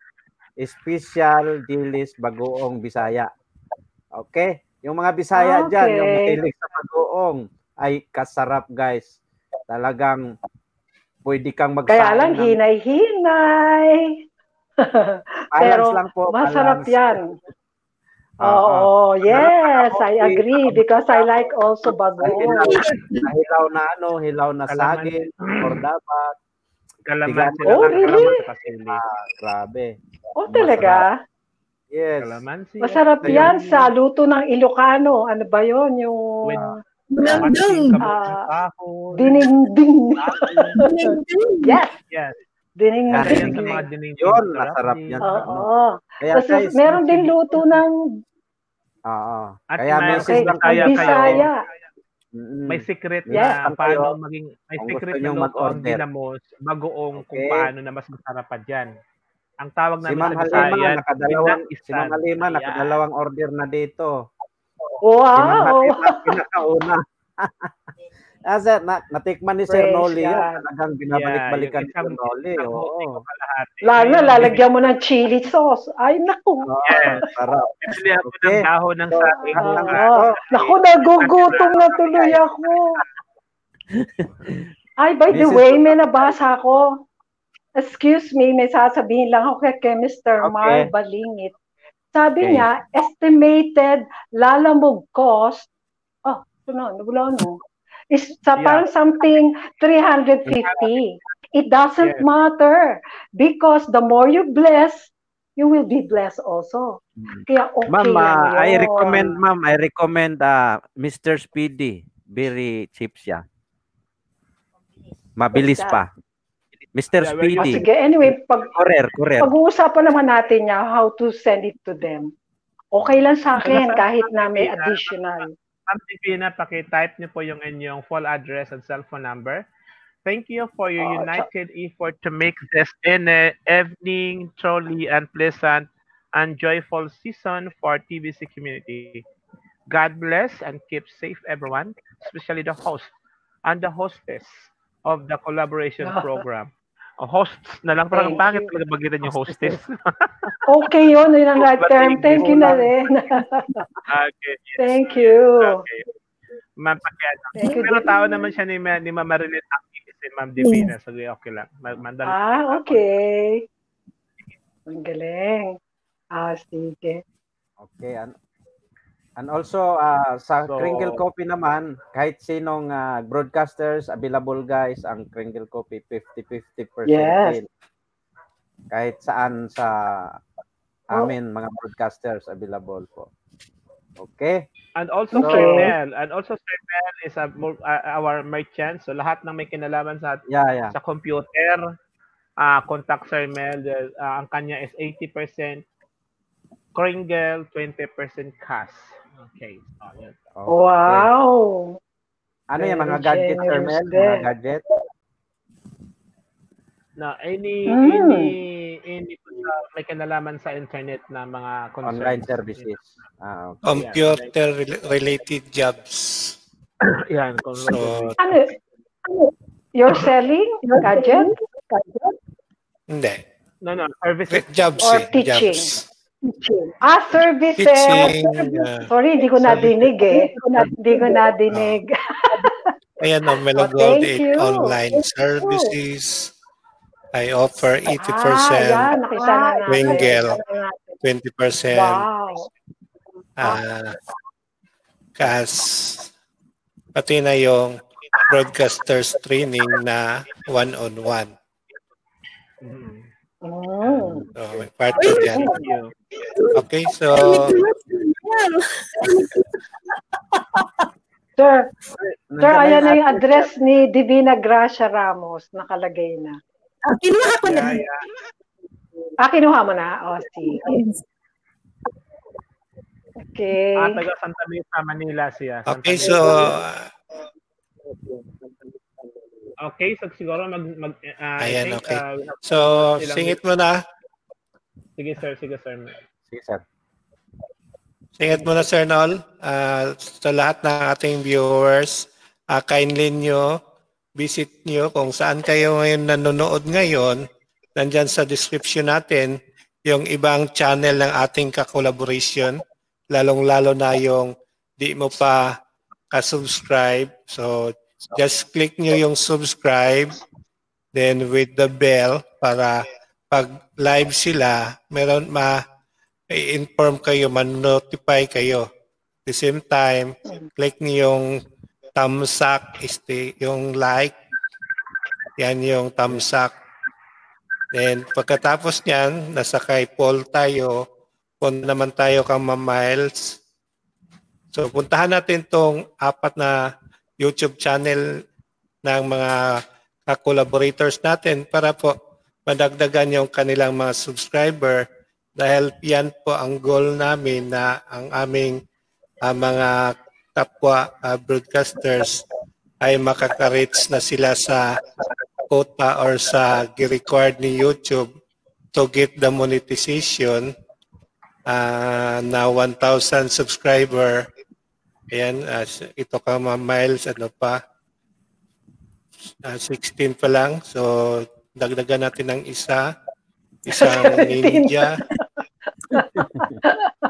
special dilis bagoong Bisaya. Okay? Yung mga Bisaya diyan, yung Okay. mahilig sa bagoong ay kasarap guys. Talagang pwede kang magsaing Kaya lang, ng hinay-hinay. Pero lang po. masarap balance. yan. Oo. Oo, yes, I agree because I like also bagoong. hilaw na ano, hilaw na saging, or dapat. Kalamansi lang Oh, really? Ah, grabe. Oh, talaga? Yes. Kalamansi. Masarap yan yung sa luto ng Ilocano. Ano ba yon Yung kamuting Ah, kahoy. dininding. yes, Yes. Dininding. Yan, Yan sa mga dining. Yun, masarap yan. Oo. Kaya Tapos guys, meron din luto ng Oo. At Kaya may- okay, Bisaya ang kayo. May secret Yes. na paano maging may Kung secret na luto ang dinamos bagoong kung Okay. paano na mas masarap pa dyan. Ang tawag Si namin Ma'am sa Halima, Bisayan, nakadalawang, si Ma'am. Halima, nakadalawang order na dito. Si Ma'am Wow! Halima, pinakauna. Kasi na, natikman ni Sir Noli yun. God. Talagang binabalik-balikan Yeah, ni Sir ko kalahati. Lalo na, lalagyan mo ng chili sauce. Ay, naku. Oo, Yes. sarap. Bibili ako ng dahon ng So, saging. ito, Naku, nagugutom na tuloy ako. Ay, by the way, may nabasa ko. Excuse me, may sasabihin lang ako kay, kay Mr. Okay. Mar Balingit. Sabi Okay. niya, estimated lalamog cost, oh, ito na, wala no, is sa Yeah. parang something 350. It doesn't Yes. matter because the more you bless, you will be blessed also. Kaya okay Ma'am, ah, I recommend, ma'am, I recommend uh, Mr. Speedy. Very cheap siya. Mabilis pa. Mr. Yeah, well, Oh, Speedy. sige, anyway, pag, Courier, courier. pag-uusapan naman natin niya how to send it to them. Okay lang sa akin kahit na may additional. Ma'am Divina, paki-type niyo po yung inyong full address and cellphone number. Thank you for your Oh, united effort to make this an evening truly and pleasant and joyful season for TBC community. God bless and keep safe everyone, especially the host and the hostess of the collaboration program. Oh, hosts na lang. Parang Thank bakit you. talaga bagitan yung hostess? Okay yun, yun ang right term. Thank you na rin. okay. yes. Thank you. Okay. Ma'am, you, Pero tao naman siya ni, Ma- ni Ma'am Marilyn Aki si Ma'am Divina. So, okay lang. Ma- Mandal. Ah, okay. Ang galing. Ah, sige. Okay. And, and also, ah, sa So- Kringle Coffee naman, kahit sinong ah, broadcasters, available guys, ang Kringle Coffee 50-50% Yes. din. Kahit saan sa Oh. amin, mga broadcasters, available po. Okay? And also Okay. Sir Mel. And also Sir Mel is a, uh, our merchant. So, lahat ng may kinalaman sa Yeah, yeah. sa computer, ah contact Sir Mel. Ah, ang kanya is 80% Kringle, 20% cash. Okay. So, yun. Okay. Wow. Ano yan, mga Very gadget, Sir Mel? generous Mga gadget? Na any Mm. any any sa may kinalaman sa internet na mga concerns. Online services. Ah, okay. Computer-related jobs. Yan. So, Ano? You're selling gadget? hindi. no, no. Services. Jobs Or eh, teaching? jobs. Ah, services. Teaching. ah, Sorry, hindi ko nadinig eh. Hindi ko nadinig. Ayan o, Melo Oh, thank Gold you. online services. I offer 80%, Ah, yan. Nakita na natin. Kringle, Nakita na natin. 20%, Wow. ah, cash, pati na yung broadcasters training na one-on-one. Mhm. Mm. So, may part of yan. Okay, so, Sir, sir, ayan na yung address ni Divina Gracia Ramos. Nakalagay na. Ah, kinuha ko na. Yeah, yeah. Ah, kinuha mo na? O, sige. Okay. Ah, taga Santa Mesa, Manila siya. Santa okay, so, Okay, so siguro mag, mag ah, I Ayan, think, okay. have so, singit mo na. Sige, sir. Sige, sir. Sige, sir. Singit mo na, Sir Nol. Ah, sa lahat ng ating viewers, uh, kindly nyo, visit nyo kung saan kayo ngayon nanonood ngayon. Nandyan sa description natin yung ibang channel ng ating ka-collaboration, lalong-lalo na yung di mo pa ka-subscribe. So, just click nyo yung subscribe, then with the bell para pag live sila, meron ma i-inform kayo, man-notify kayo. At the same time, click niyo yung thumbs up, este, yung like. Yan yung thumbs up. Then, pagkatapos niyan, nasa kay Paul tayo, punta naman tayo kang Miles. So, puntahan natin tong apat na YouTube channel ng mga ka-collaborators natin para po madagdagan yung kanilang mga subscriber dahil yan po ang goal namin na ang aming ah, mga kapwa ah, broadcasters ay makaka-reach na sila sa quota or sa required ni YouTube to get the monetization ah, na 1,000 subscriber. Ayan, ah, ito ka mga miles, ano pa, Ah, 16 pa lang. So, dagdagan natin ng isa. Isang 17. ninja.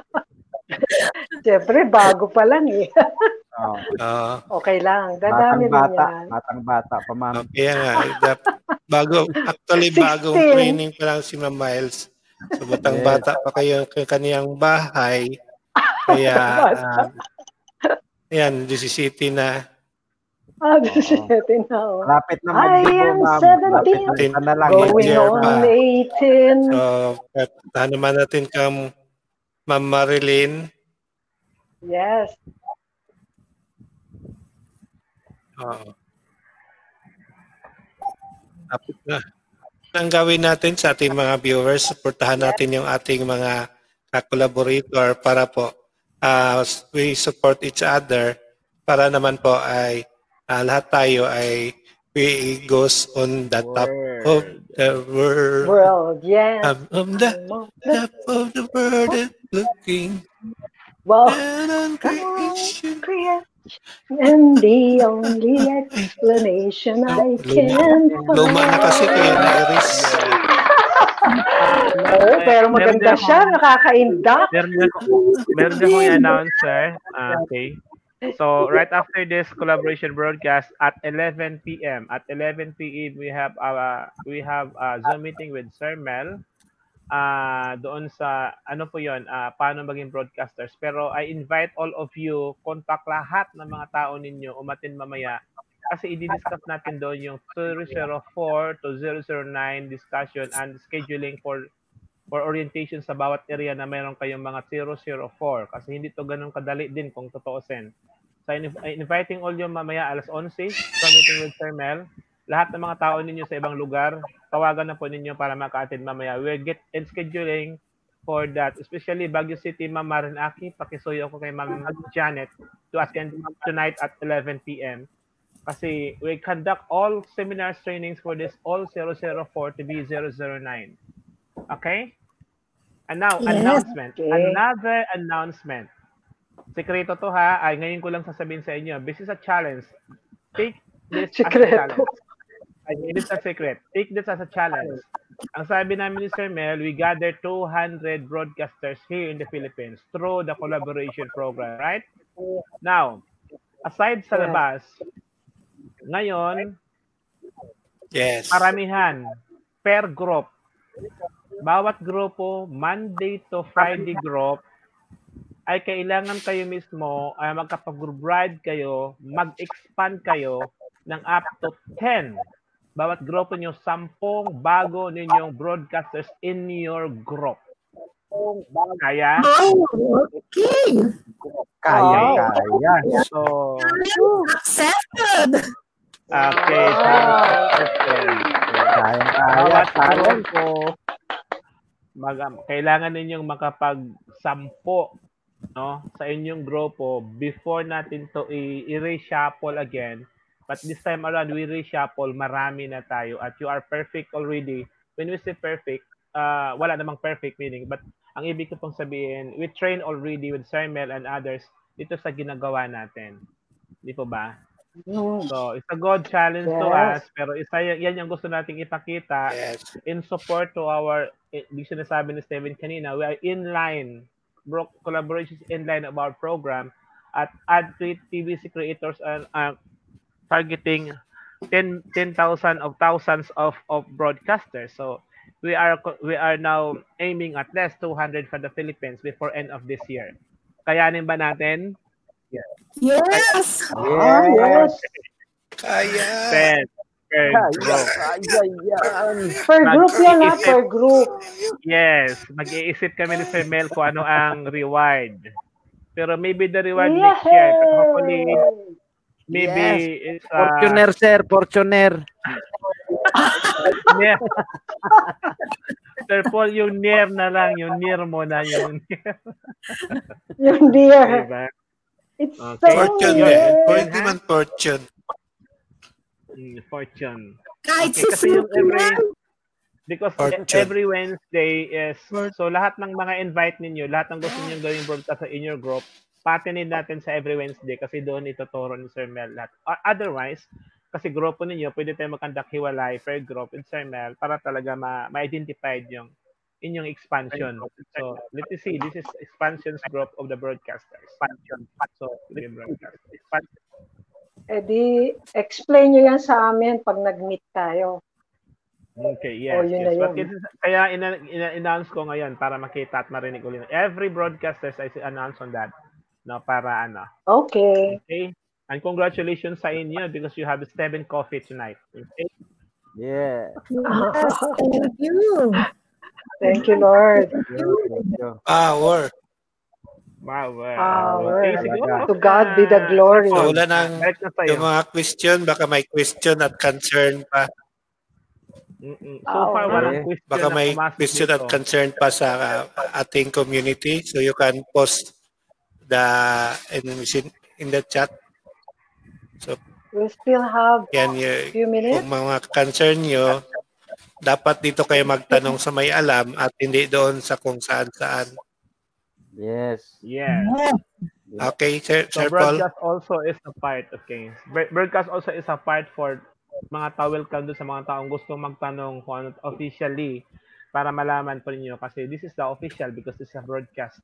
Siyempre, bago pa lang eh. Oh, Ah, Okay lang. Dadami mo bata, yan. batang bata pa ma'am. kaya nga, dap- bago, actually, 16. bagong training pa lang si Ma'am Miles. So, batang Yes. bata pa kayo kaniyang bahay. Kaya, ah, yan, 17 na. Ah, 17 na. oh. Malapit na I am ma'am. 17. Malapit na lang. Going on 18. So, puntahan naman natin kang Ma'am Marilyn. Yes. Oo. Tapos na. Ang gawin natin sa ating mga viewers, supportahan natin yung ating mga ka-collaborator para po ah, we support each other para naman po ay ah, lahat tayo ay we goes on the top of the world. World, yes. Um, on the top of the world and looking Well, down on creation. create. And the only explanation I can Luma na kasi kaya na-iris. Oo, pero maganda Meron siya, nakaka-induct. Meron ako, meron din akong announcer. Ah, okay. So right after this collaboration broadcast at 11 p.m. At 11 p.m. we have uh, we have a Zoom meeting with Sir Mel. Ah, doon sa ano po 'yon, ah, paano maging broadcasters. Pero I invite all of you, contact lahat ng mga tao ninyo umatin mamaya kasi i-discuss natin doon yung 004 to 009 discussion and scheduling for for orientation sa bawat area na meron kayong mga 004 kasi hindi to ganun kadali din kung totoosin. So in- inviting all yung mamaya alas 11 sa meeting with Sir Mel. Lahat ng mga tao ninyo sa ibang lugar, tawagan na po ninyo para maka-attend mamaya. We'll get in scheduling for that. Especially Baguio City, Ma'am Marinaki, pakisuyo ko kay Ma'am Janet to attend tonight at 11 p.m. Kasi we conduct all seminars, trainings for this all 004 to be 009. Okay? And now, Yes. announcement. Okay. Another announcement. Sekreto to ha. Ay, ngayon ko lang sasabihin sa inyo. This is a challenge. Take this as a Sekreto. challenge. Ay, it is a secret. Take this as a challenge. Ang sabi namin ni Sir Mel, we gather 200 broadcasters here in the Philippines through the collaboration program, right? Now, aside sa labas, ngayon, Yes. Paramihan. Per group. Bawat grupo, Monday to Friday group, ay kailangan kayo mismo ay magkapag-bride kayo, mag-expand kayo ng up to 10. Bawat grupo nyo, sampung bago ninyong broadcasters in your group. Kaya? Oh, okay. Kaya, Wow. kaya. So, Accepted. okay. Kaya, kaya. Bawat Kaya. grupo, mag, kailangan ninyong makapag-sampo no, sa inyong grupo before natin to i- i-reshuffle again. But this time around, we reshuffle, marami na tayo at you are perfect already. When we say perfect, uh, wala namang perfect meaning. But ang ibig ko pong sabihin, we train already with Sir Mel and others dito sa ginagawa natin. Di po ba? So, it's a good challenge to Yes. us, pero isa yan yung gusto nating ipakita Yes. in support to our, eh, di sinasabi ni Steven kanina, we are in line, bro, collaborations in line of our program at add TVC creators and uh, targeting 10 10,000 of thousands of of broadcasters. So we are we are now aiming at least 200 for the Philippines before end of this year. Kayanin ba natin? Yes. Ah, yes. Kaya. Ten. Per Kaya, group. kaya. Per group yan ha, per group. Yes, mag-iisip kami ni Sir Mel kung ano ang reward. Pero maybe the reward next year. But hopefully, maybe it's uh, Fortuner, sir. Fortuner. Near. Sir Paul, yung near na lang, yung near mo na yun. Yung dear. diba? It's Okay. so Fortune Yun. eh. weird. Pwede man fortune. Mm, Fortune. Kahit Okay, kasi yung every, because Fortune. every Wednesday is, so lahat ng mga invite ninyo, lahat ng gusto niyo gawing broadcast sa in your group, patinid natin sa every Wednesday kasi doon ituturo ni Sir Mel lahat. Otherwise, kasi grupo ninyo, pwede tayo mag-conduct hiwalay per group with Sir Mel para talaga ma- ma-identify yung inyong expansion. So, let us see. This is expansions group of the broadcasters. Expansion. So, the broadcast. Expansion. Eh di, explain nyo yan sa amin pag nag-meet tayo. Okay, yes. Oh, yun na yes. But yun. kaya ina- ina- announce ko ngayon para makita at marinig ulit. Every broadcasters I announce on that. No, para ano. Okay. Okay? And congratulations sa inyo because you have seven coffee tonight. Okay? Yeah. Yes, thank you. Thank you, Lord. Thank you. Power. Wow. wow. Power. Okay, siguro. To God be the glory. So, wala nang yung mga question, baka may question at concern pa. Mm-mm. So far, Okay. walang question Baka may question at concern pa sa uh, ating community. So you can post the in, in the chat. So We still have yan a yung few minutes. kung mga concern nyo, dapat dito kayo magtanong sa may alam at hindi doon sa kung saan saan. Yes. Yeah. Yes. Okay, Sir, So Sir Paul. broadcast also is a part, okay. Bro- Broadcast also is a part for mga towel welcome doon sa mga taong gusto magtanong kung ano officially para malaman po ninyo kasi this is the official because this is a broadcast.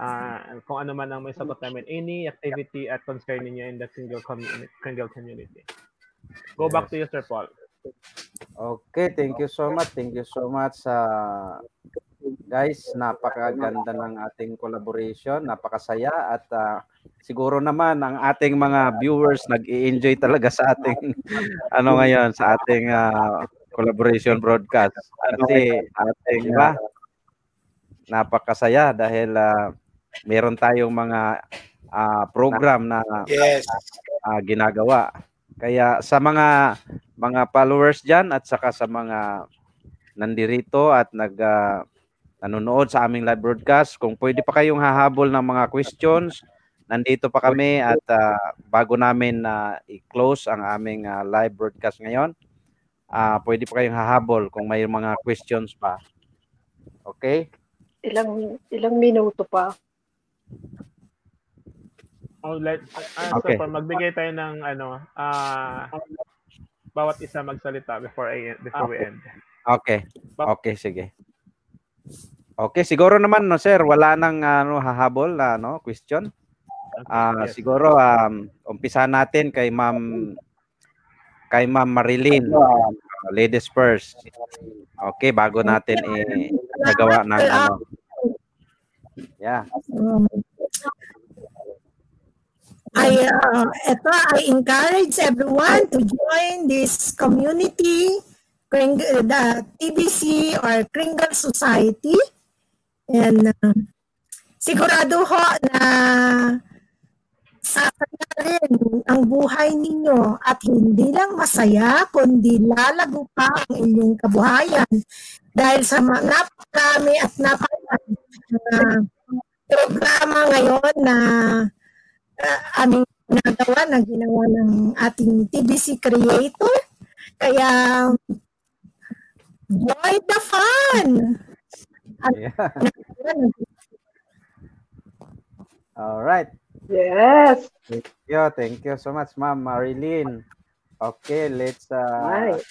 Ah, kung ano man ang may sagot namin, any activity at concern ninyo in the single community, single community. Go back to you, Sir Paul. Okay, thank you so much. Thank you so much sa guys, napakaganda ng ating collaboration, napakasaya at ah, siguro naman ang ating mga viewers nag-i-enjoy talaga sa ating ano ngayon sa ating ah, collaboration broadcast. Kasi ating ba napakasaya dahil ah, meron tayong mga ah, program na Yes. ah, ginagawa. Kaya sa mga mga followers diyan at saka sa mga nandirito at nag ah, nanonood sa aming live broadcast, kung pwede pa kayong hahabol ng mga questions, nandito pa kami at ah, bago namin na i-close ang aming ah, live broadcast ngayon, ah pwede pa kayong hahabol kung may mga questions pa. Okay? Ilang ilang minuto pa. Oh, let, uh, Okay. Paul, magbigay tayo ng ano, ah bawat isa magsalita before I before we end. Okay. Okay, sige. Okay, siguro naman no sir, wala nang ano hahabol na no question. Ah, yes. siguro um umpisa natin kay Ma'am kay Ma'am Marilyn. Uh, ladies first. Okay, bago natin i nagawa ng ano. Yeah. Um, I, uh, ito, I encourage everyone to join this community, Kring- the TBC or Kringle Society. And uh, sigurado ho na sasaya rin ang buhay ninyo at hindi lang masaya, kundi lalago pa ang inyong kabuhayan dahil sa mga napakarami at napakarami na programa ngayon na uh, aming nagawa na ginawa ng ating TBC creator. Kaya join the fun! At, Yeah. All right. Yes. Thank you. Thank you so much, Ma'am Marilyn. Okay, let's uh, Right.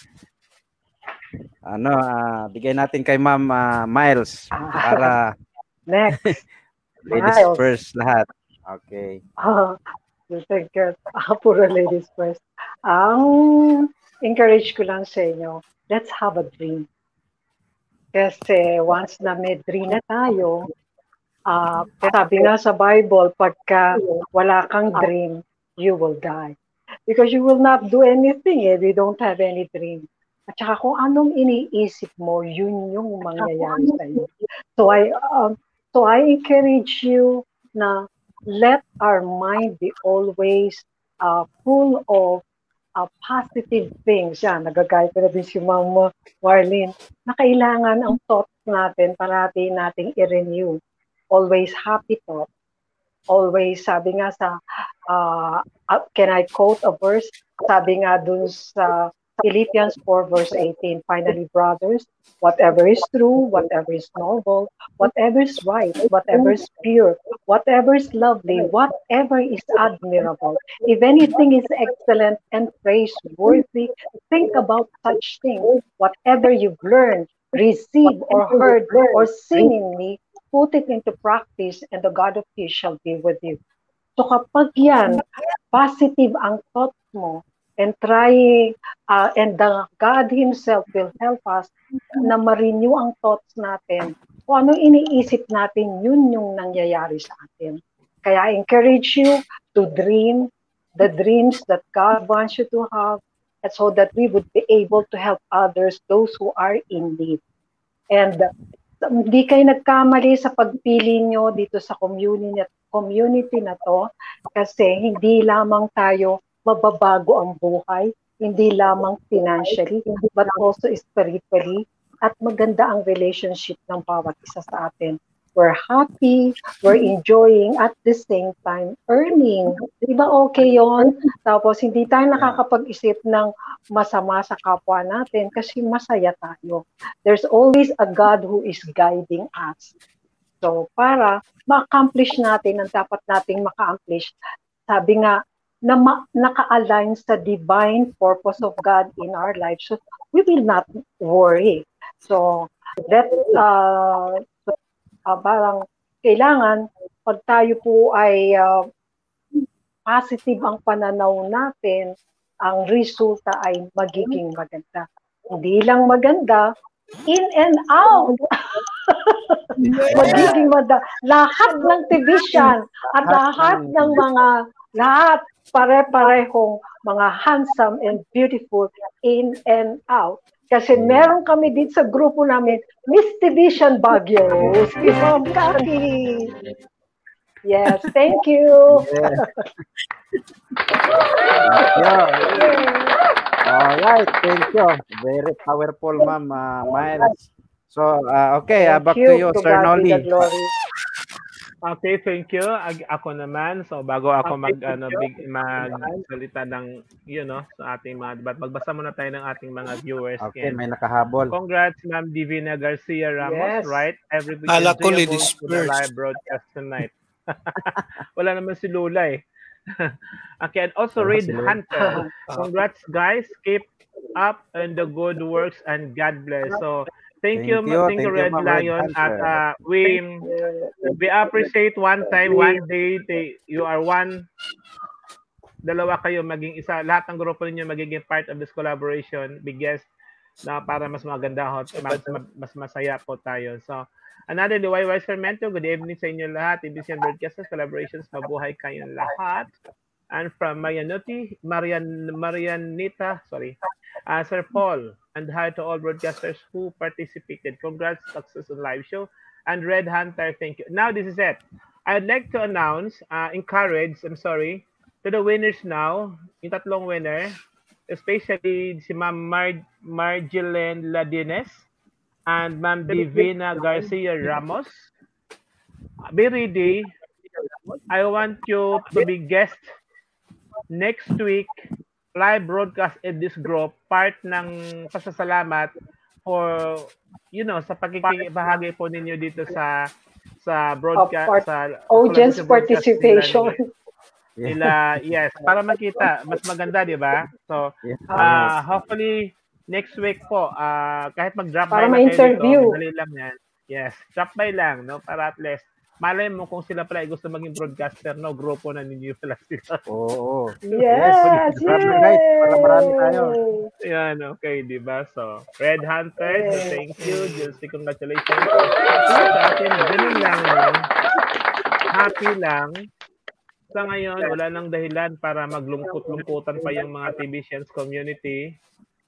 ano, ah, bigay natin kay Ma'am ah, Miles para Next. ladies Miles. first lahat. Okay. Ah, thank you. Ah, puro ladies first. Ang encourage ko lang sa inyo, let's have a dream. Kasi once na may dream na tayo, ah sabi nga sa Bible, pagka wala kang dream, you will die. Because you will not do anything if you don't have any dream. At saka kung anong iniisip mo, yun yung mangyayari sa iyo. So I um, so I encourage you na let our mind be always uh, full of uh, positive things. Yan, nagagaya ko na din si Mama Marlene, na kailangan ang thoughts natin parati nating i-renew. Always happy thoughts. Always, sabi nga sa, uh, can I quote a verse? Sabi nga dun sa Philippians 4 verse 18, finally brothers, whatever is true, whatever is noble, whatever is right, whatever is pure, whatever is lovely, whatever is admirable, if anything is excellent and praiseworthy, think about such things. Whatever you've learned, received, or heard, or seen in me, put it into practice, and the God of peace shall be with you. So kapag yan, positive ang thoughts mo, and try, uh, and the God Himself will help us na ma-renew ang thoughts natin. Kung ano iniisip natin, yun yung nangyayari sa atin. Kaya I encourage you to dream the dreams that God wants you to have and so that we would be able to help others, those who are in need. And hindi kayo nagkamali sa pagpili nyo dito sa community, community na to kasi hindi lamang tayo mababago ang buhay, hindi lamang financially, but also spiritually, at maganda ang relationship ng bawat isa sa atin. We're happy, we're enjoying, at the same time, earning. Di ba okay yon? Tapos hindi tayo nakakapag-isip ng masama sa kapwa natin kasi masaya tayo. There's always a God who is guiding us. So, para ma-accomplish natin ang dapat nating maka-accomplish, sabi nga, na ma- naka-align sa divine purpose of God in our lives. So, we will not worry. So, that, uh, uh, parang kailangan, pag tayo po ay uh, positive ang pananaw natin, ang resulta ay magiging maganda. Hindi lang maganda, in and out. magiging maganda. Lahat ng division at lahat ng mga lahat pare-parehong mga handsome and beautiful in and out. Kasi meron kami dito sa grupo namin, Miss Division Baguio, si Ma'am Kaki. Yes, thank you. Yeah. Alright, thank you. Very powerful, ma'am, uh, Miles. So, uh, okay, uh, back to you, To Sir God Noli. Okay, thank you. Ag- ako naman, so bago ako mag ano big magsalita ng you know sa ating mga debat, magbasa muna tayo ng ating mga viewers. Okay, Ken. may nakahabol. Congrats, Ma'am Divina Garcia Ramos, Yes. right? Every Kala ko ladies to the first. live broadcast tonight. Wala naman si Lula eh. okay, and also Wala Reid si. Hunter. Congrats guys. Keep up and the good works and God bless. So thank, Thank you, you, thank you thank you, Red Red Lion at uh, we we appreciate one time one day they, you are one dalawa kayo maging isa lahat ng grupo ninyo magiging part of this collaboration biggest na para mas maganda ho, mas, mas masaya po tayo. So, another DIY Fermento, good evening sa inyo lahat. Ibisian Broadcasters, collaborations, mabuhay kayong lahat. And from Marianuti, Marian, Marianita, sorry, uh, Sir Paul, and hi to all broadcasters who participated. Congrats, success on live show. And Red Hunter, thank you. Now, this is it. I'd like to announce, uh, encourage, I'm sorry, to the winners now, yung tatlong winner, especially si Ma'am Mar- Marjolaine Ladines and Ma'am Divina Garcia Ramos. Be ready. I want you to be guest next week live broadcast in this group part ng pasasalamat for you know sa pagkikibahagi po ninyo dito sa sa broadcast part- sa Audience participation. nila- nila. Yes para makita mas maganda di ba? So uh, hopefully next week po uh, kahit mag-drop Para by lang kayo ma-interview. dito, lang yan. Yes drop by lang no? Para at least malay mo kung sila pala ay gusto maging broadcaster no? Grupo na ninyo pala sila. Oo. Yes, na, guys, para marami tayo. yan okay di ba? So Red Hunter so thank you. Juicy congratulations. Sa atin ganun lang no? Happy lang. Sa ngayon, wala nang dahilan para maglungkot-lungkutan pa yung mga TVCians community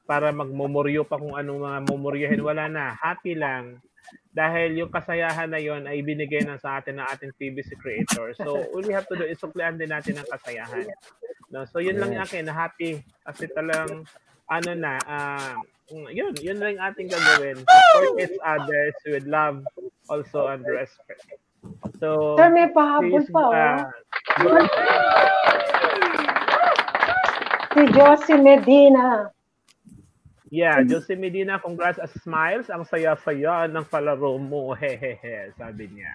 para magmomoryo pa kung anong mga momoryohin. Wala na. Happy lang. Dahil yung kasayahan na yon ay binigay na sa atin ng ating TVC creator. So, all we have to do is suklian din natin ang kasayahan. No? So, yun lang yung akin na happy. Kasi talang, ano na, ah, yun, yun lang ating gagawin. Support each others with love also and respect. So, Sir, may pahabol pa. oh. ah, Si Josie Medina. Yeah, Jose Medina, congrats as smiles. Ang saya-saya ng palaro mo. Hehehe, sabi niya.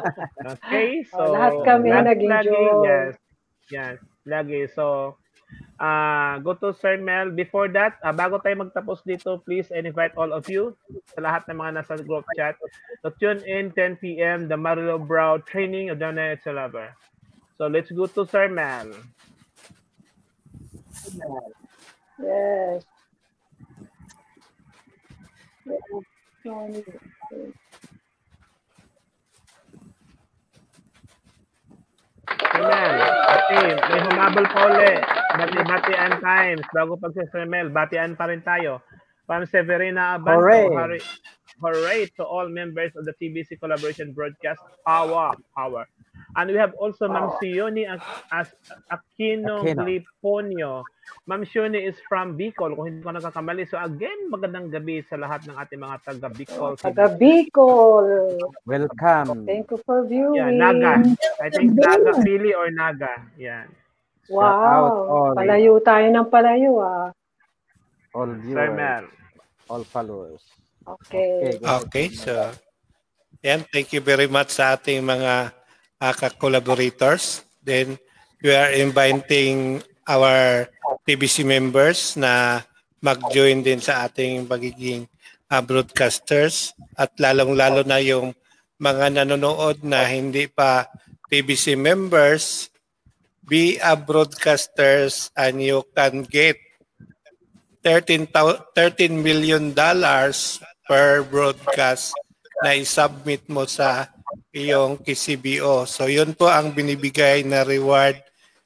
Okay, so... Oh, lahat kami naging joke. Yes, yes, lagi. So, uh, go to Sir Mel. Before that, ah, bago tayo magtapos dito, please and invite all of you sa lahat ng mga nasa group chat to tune in 10 p.m. the Marilo Brow Training of Donna Lover. So, let's go to Sir Mel. Yes. Amen. Okay, may humabol pa uli. Bati-batian times. Bago pag si Sir Mel, batian pa rin tayo. From Severina Abanto. Hooray. Hooray. Hooray to all members of the TBC Collaboration Broadcast. Power. Power. And we have also Ma'am Sioni Aquino Aquino. Gliponio. Ma'am Sioni is from Bicol, kung hindi ko nakakamali. So again, magandang gabi sa lahat ng ating mga taga Bicol. Taga Bicol. Welcome. Thank you for viewing. Yeah, Naga. I think Naga, Pili or Naga. Yan. All, Wow. Palayo tayo ng palayo ah. all Sir viewers, Mel. all followers. Okay. go. Okay, so Yan, thank you very much sa ating mga uh, collaborators. Then we are inviting our TBC members na mag-join din sa ating magiging uh, broadcasters at lalong-lalo na yung mga nanonood na hindi pa TBC members, be a broadcasters and you can get 13, 13 million dollars per broadcast na i-submit mo sa iyong KCBO. So yun po ang binibigay na reward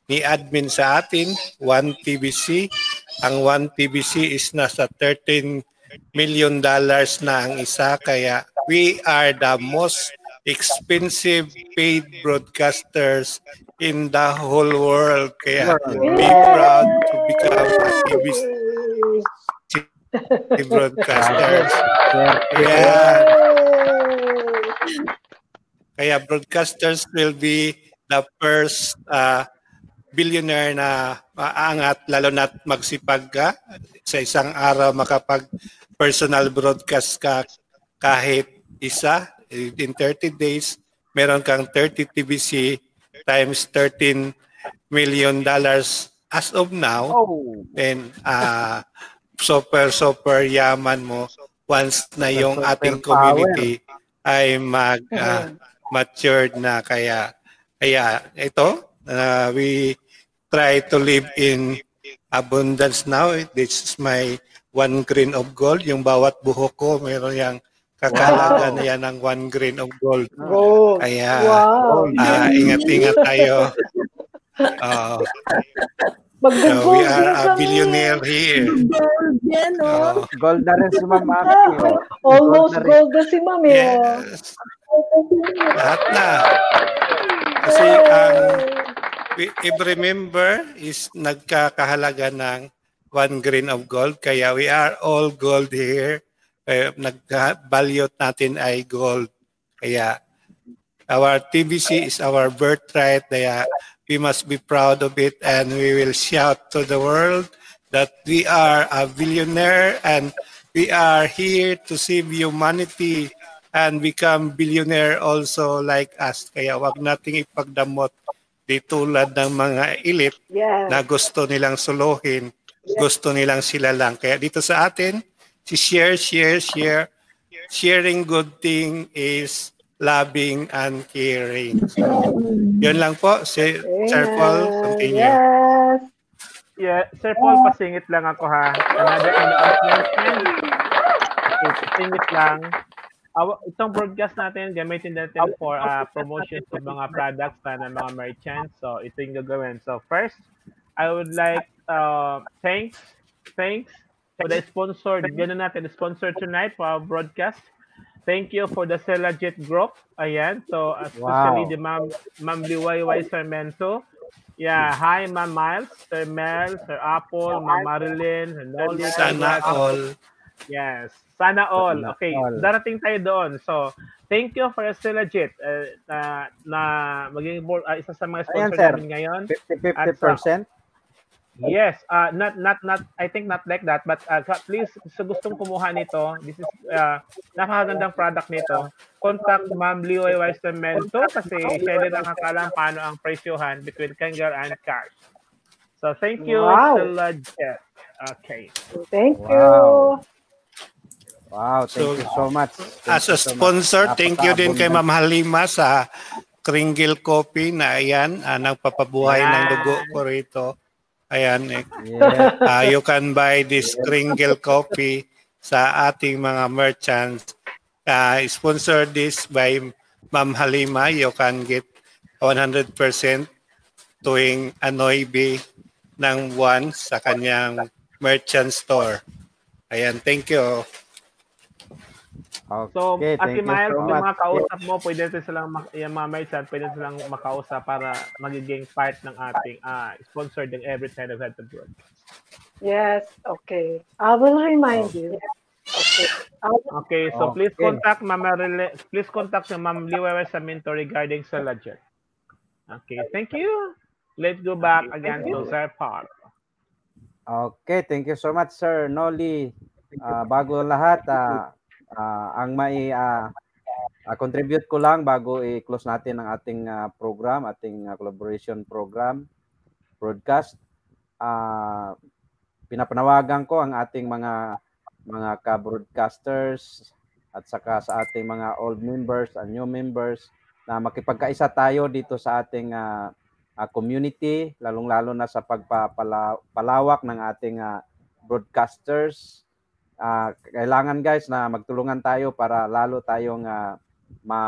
ni admin sa atin, 1 TBC. Ang 1 TBC is nasa 13 million dollars na ang isa kaya we are the most expensive paid broadcasters in the whole world. Kaya be proud to become a TBC broadcasters. Yeah. Kaya broadcasters will be the first uh, billionaire na maangat lalo na magsipag ka sa isang araw makapag personal broadcast ka kahit isa in 30 days meron kang 30 TBC times 13 million dollars as of now. Oh. then uh, super super yaman mo. Once na yung ating community ay mag uh, matured na kaya kaya ito uh, we try to live in abundance now this is my one grain of gold yung bawat buhok ko meron yang kakalaga Wow. na yan ng one grain of gold Gold. kaya Wow. ah, ingat-ingat tayo uh, so Mag-gold we are a kami. billionaire here Gold yan, oh. Oh, Gold na rin si Ma'am oh. Almost Gold na si Ma'am eh. yes lahat na kasi ang we- every member is nagkakahalaga ng one grain of gold. Kaya we are all gold here. Eh, nagka-value natin ay gold. Kaya our TBC is our birthright. Kaya we must be proud of it and we will shout to the world that we are a billionaire and we are here to save humanity and become billionaire also like us. Kaya wag nating ipagdamot di tulad ng mga elite Yes. na gusto nilang suluhin, gusto nilang sila lang. Kaya dito sa atin, si share, share, share. Sharing good thing is loving and caring. So, yun lang po. Si, Sir Paul, continue. Yes. Yeah, Sir Paul, pasingit lang ako ha. Another announcement. Pasingit lang. Awa, itong broadcast natin, gamitin natin for uh, promotion sa mga products na ng mga merchants. So, ito yung gagawin. So, first, I would like uh, thanks, thanks for the sponsor. Ganun natin, the sponsor tonight for our broadcast. Thank you for the Selagit Group. Ayan. So, especially Wow. the Ma'am, Ma'am Liwayway Sarmento. Yeah. Hi, Ma'am Miles, Sir Mel, Sir Apple, Ma'am Marilyn, Sir Noli. Sana all. Yes. Sana all. Sana Okay. all. Darating tayo doon. So, thank you for Selagit uh, na, na maging board, uh, isa sa mga Ayan, sponsor sir. namin ngayon. 50-50%. Yes, uh, not not not I think not like that but uh, please sa gustong kumuha nito, this is uh, napakagandang product nito. Contact Ma'am Lioy Westermento kasi siya rin ang nakakalam paano ang presyohan between Kangar and Cash. So thank you, Wow. Stella Jet. Okay. Thank you. Wow. Thank So, you so much. Thank As a so much. sponsor, thank you din kay. Ma'am Halima sa Kringle Coffee na ayan, ah, nagpapabuhay ng dugo ko rito. Ayan, eh, Yes. Ah, you can buy this Kringle coffee sa ating mga merchants. Uh, sponsored this by Ma'am Halima. You can get 100% tuwing Anoibi ng one sa kanyang merchant store. Ayan, thank you. So, Okay, Ate thank you Miles, so yung mga kausap mo, pwede natin silang, mak- yung mga merchant, pwede silang makausap para magiging part ng ating uh, sponsored ng every time of the broadcast. Yes. Okay. I will remind you. Okay. I will- Okay, so please Okay. contact Ma'am Marile, please contact si Ma'am Liwewe Saminto regarding sa ledger. Okay, thank you. Let's go back again to Sir Paul. Okay, thank you so much, Sir Noli. Ah, bago lahat, ah, ah, ang mai ah, Ah, contribute ko lang bago i-close natin ang ating ah, program, ating ah, collaboration program, broadcast. Ah, pinapanawagan ko ang ating mga mga ka-broadcasters at saka sa ating mga old members and new members na makipagkaisa tayo dito sa ating ah, ah, community, lalong-lalo na sa pagpapalawak ng ating ah, broadcasters. Ah, kailangan guys na magtulungan tayo para lalo tayong ah, ma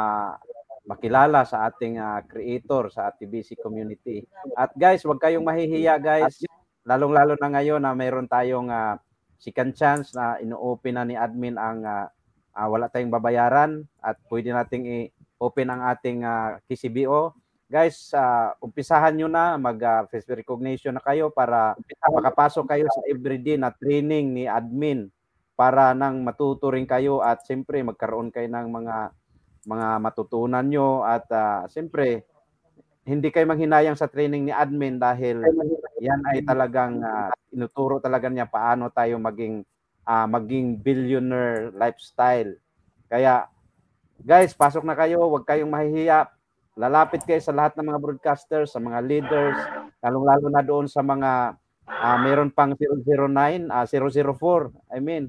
makilala sa ating ah, creator sa TBC community. At guys, wag kayong mahihiya guys. Lalong-lalo na ngayon na mayroon tayong ah, second chance na ino-open na ni admin ang ah, ah, wala tayong babayaran at pwede nating i-open ang ating ah, KCBO. Guys, ah, umpisahan nyo na mag ah, face recognition na kayo para makapasok kayo sa everyday na training ni admin para nang matuto rin kayo at siyempre magkaroon kayo ng mga mga matutunan nyo at uh, siyempre hindi kayo manghinayang sa training ni admin dahil yan ay talagang uh, inuturo talaga niya paano tayo maging uh, maging billionaire lifestyle. Kaya guys, pasok na kayo, huwag kayong mahihiya. Lalapit kayo sa lahat ng mga broadcasters, sa mga leaders, lalong-lalo na doon sa mga uh, meron pang 009, uh, 004, I mean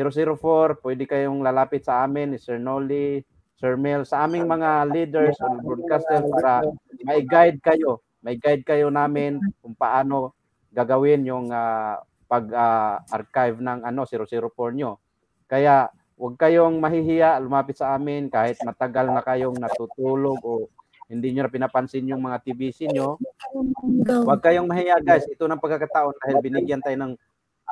004, pwede kayong lalapit sa amin, Sir Noli, Sir Mel, sa aming mga leaders o broadcasters para may guide kayo. May guide kayo namin kung paano gagawin yung uh, pag-archive uh, ng ano 004 nyo. Kaya huwag kayong mahihiya, lumapit sa amin kahit matagal na kayong natutulog o hindi nyo na pinapansin yung mga TBC nyo. Huwag kayong mahiya guys. Ito ng pagkakataon dahil binigyan tayo ng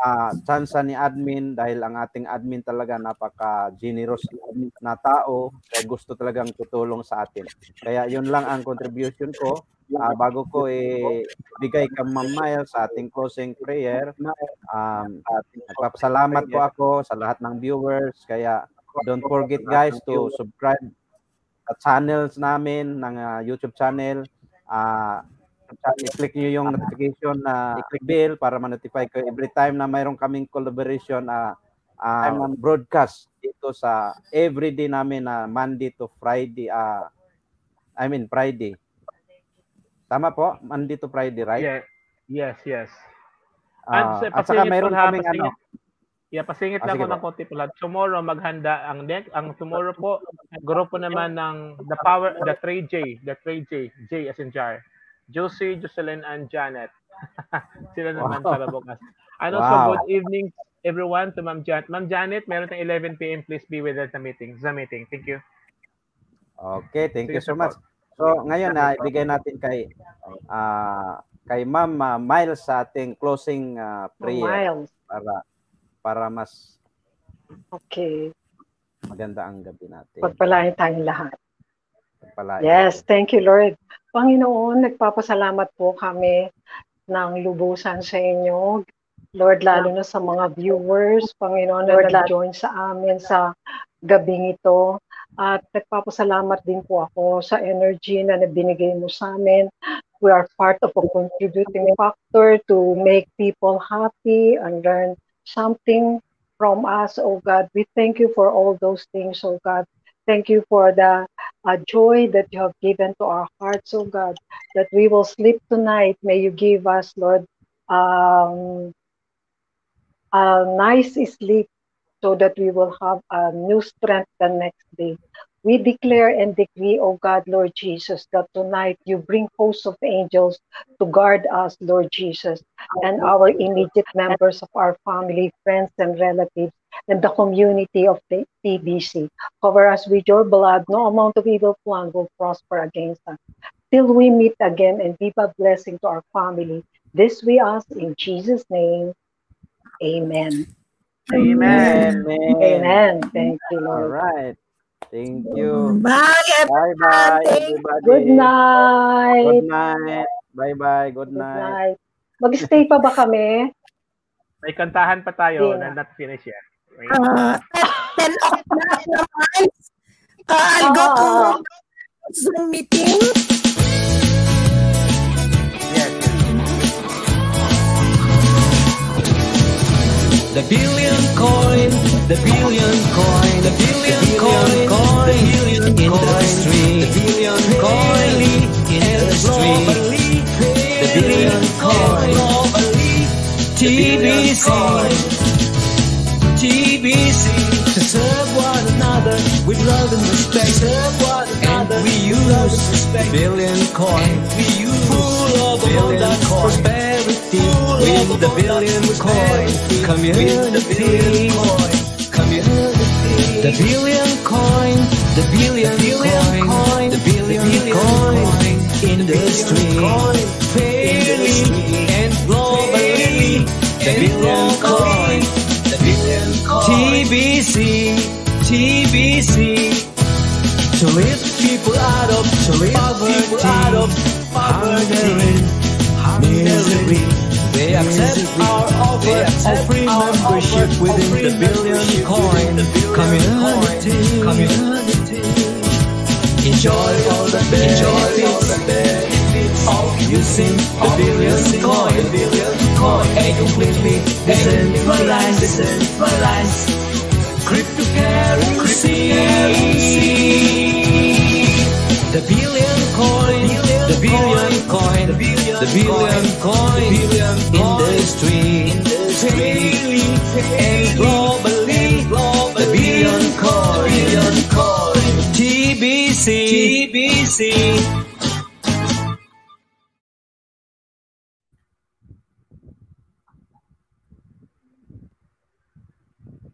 uh, chance ni admin dahil ang ating admin talaga napaka-generous na tao kaya gusto talagang tutulong sa atin. Kaya yun lang ang contribution ko. Uh, bago ko ibigay ka Ma'am Miles sa ating closing prayer, um, nagpapasalamat po ako sa lahat ng viewers. Kaya don't forget guys to subscribe sa channels namin ng uh, YouTube channel. Uh, i-click nyo yung notification na uh, bell para ma-notify kayo every time na mayroon kaming collaboration na uh, uh, broadcast dito sa everyday namin na uh, Monday to Friday uh, I mean Friday. Tama po? Monday to Friday, right? Yeah. Yes, yes. Uh, at saka mayroon kaming ano, Yeah, pasingit ah, lang ko ng konti pala. Tomorrow maghanda ang next ang tomorrow po grupo naman ng the power the 3J, the 3J, J as in jar. Josie, Jocelyn, and Janet. Sila naman wow. para bukas. And also, wow. good evening everyone to Ma'am Janet. Ma'am Janet, meron tayong 11 p.m. Please be with us sa meeting. Sa meeting. Thank you. Okay, thank Sige you so much. So, ngayon na uh, ibigay natin kay uh, kay Ma'am uh, Miles sa ating closing uh, prayer Miles. para para mas Okay. Maganda ang gabi natin. Pagpalain tayong lahat. Pagpalain. Yes, thank you Lord. Panginoon, nagpapasalamat po kami ng lubusan sa inyo. Lord, lalo na sa mga viewers, Panginoon, na nag-join sa amin sa gabing ito. At nagpapasalamat din po ako sa energy na nabinigay mo sa amin. We are part of a contributing factor to make people happy and learn something from us, oh God. We thank you for all those things, oh God. Thank you for the uh, joy that you have given to our hearts, oh God, that we will sleep tonight. May you give us, Lord, um, a nice sleep so that we will have a new strength the next day. We declare and decree, O God, Lord Jesus, that tonight you bring hosts of angels to guard us, Lord Jesus, and our immediate members of our family, friends, and relatives, and the community of the TBC. Cover us with your blood. No amount of evil plan will prosper against us. Till we meet again and be a blessing to our family. This we ask in Jesus' name. Amen. Amen. Amen. Amen. Thank you, Lord. All right. Thank you. Bye, Bye bye, everybody. Good night. Good night. Bye bye. Good, Good night. night. Mag-stay pa ba kami? May kantahan pa tayo yeah. na not finish yet. Uh, 10 o'clock naman. Uh, I'll go to Zoom meeting. The billion coin, the billion coin, the billion coin, coin, the billion in the street. The billion coin. Industry, the billion coin, TBC, TBC, to serve one another with love and respect, serve one another, and we use billion coin, we use full of abundance, prosperity with the billion coin community. The billion coin, the billion coin, the billion coin industry, fairly and globally. The billion coin, the billion coin. TBC, TBC. To lift people out of to lift poverty, out of poverty, misery. They accept our offer. Of free membership within the billion coin community. community. Enjoy all the benefits of using the billion coin, and completely decentralized, decentralized cryptocurrency. The billion coin, the billion coin, the billion coin industry, daily and globally, the billion coin, TBC, TBC.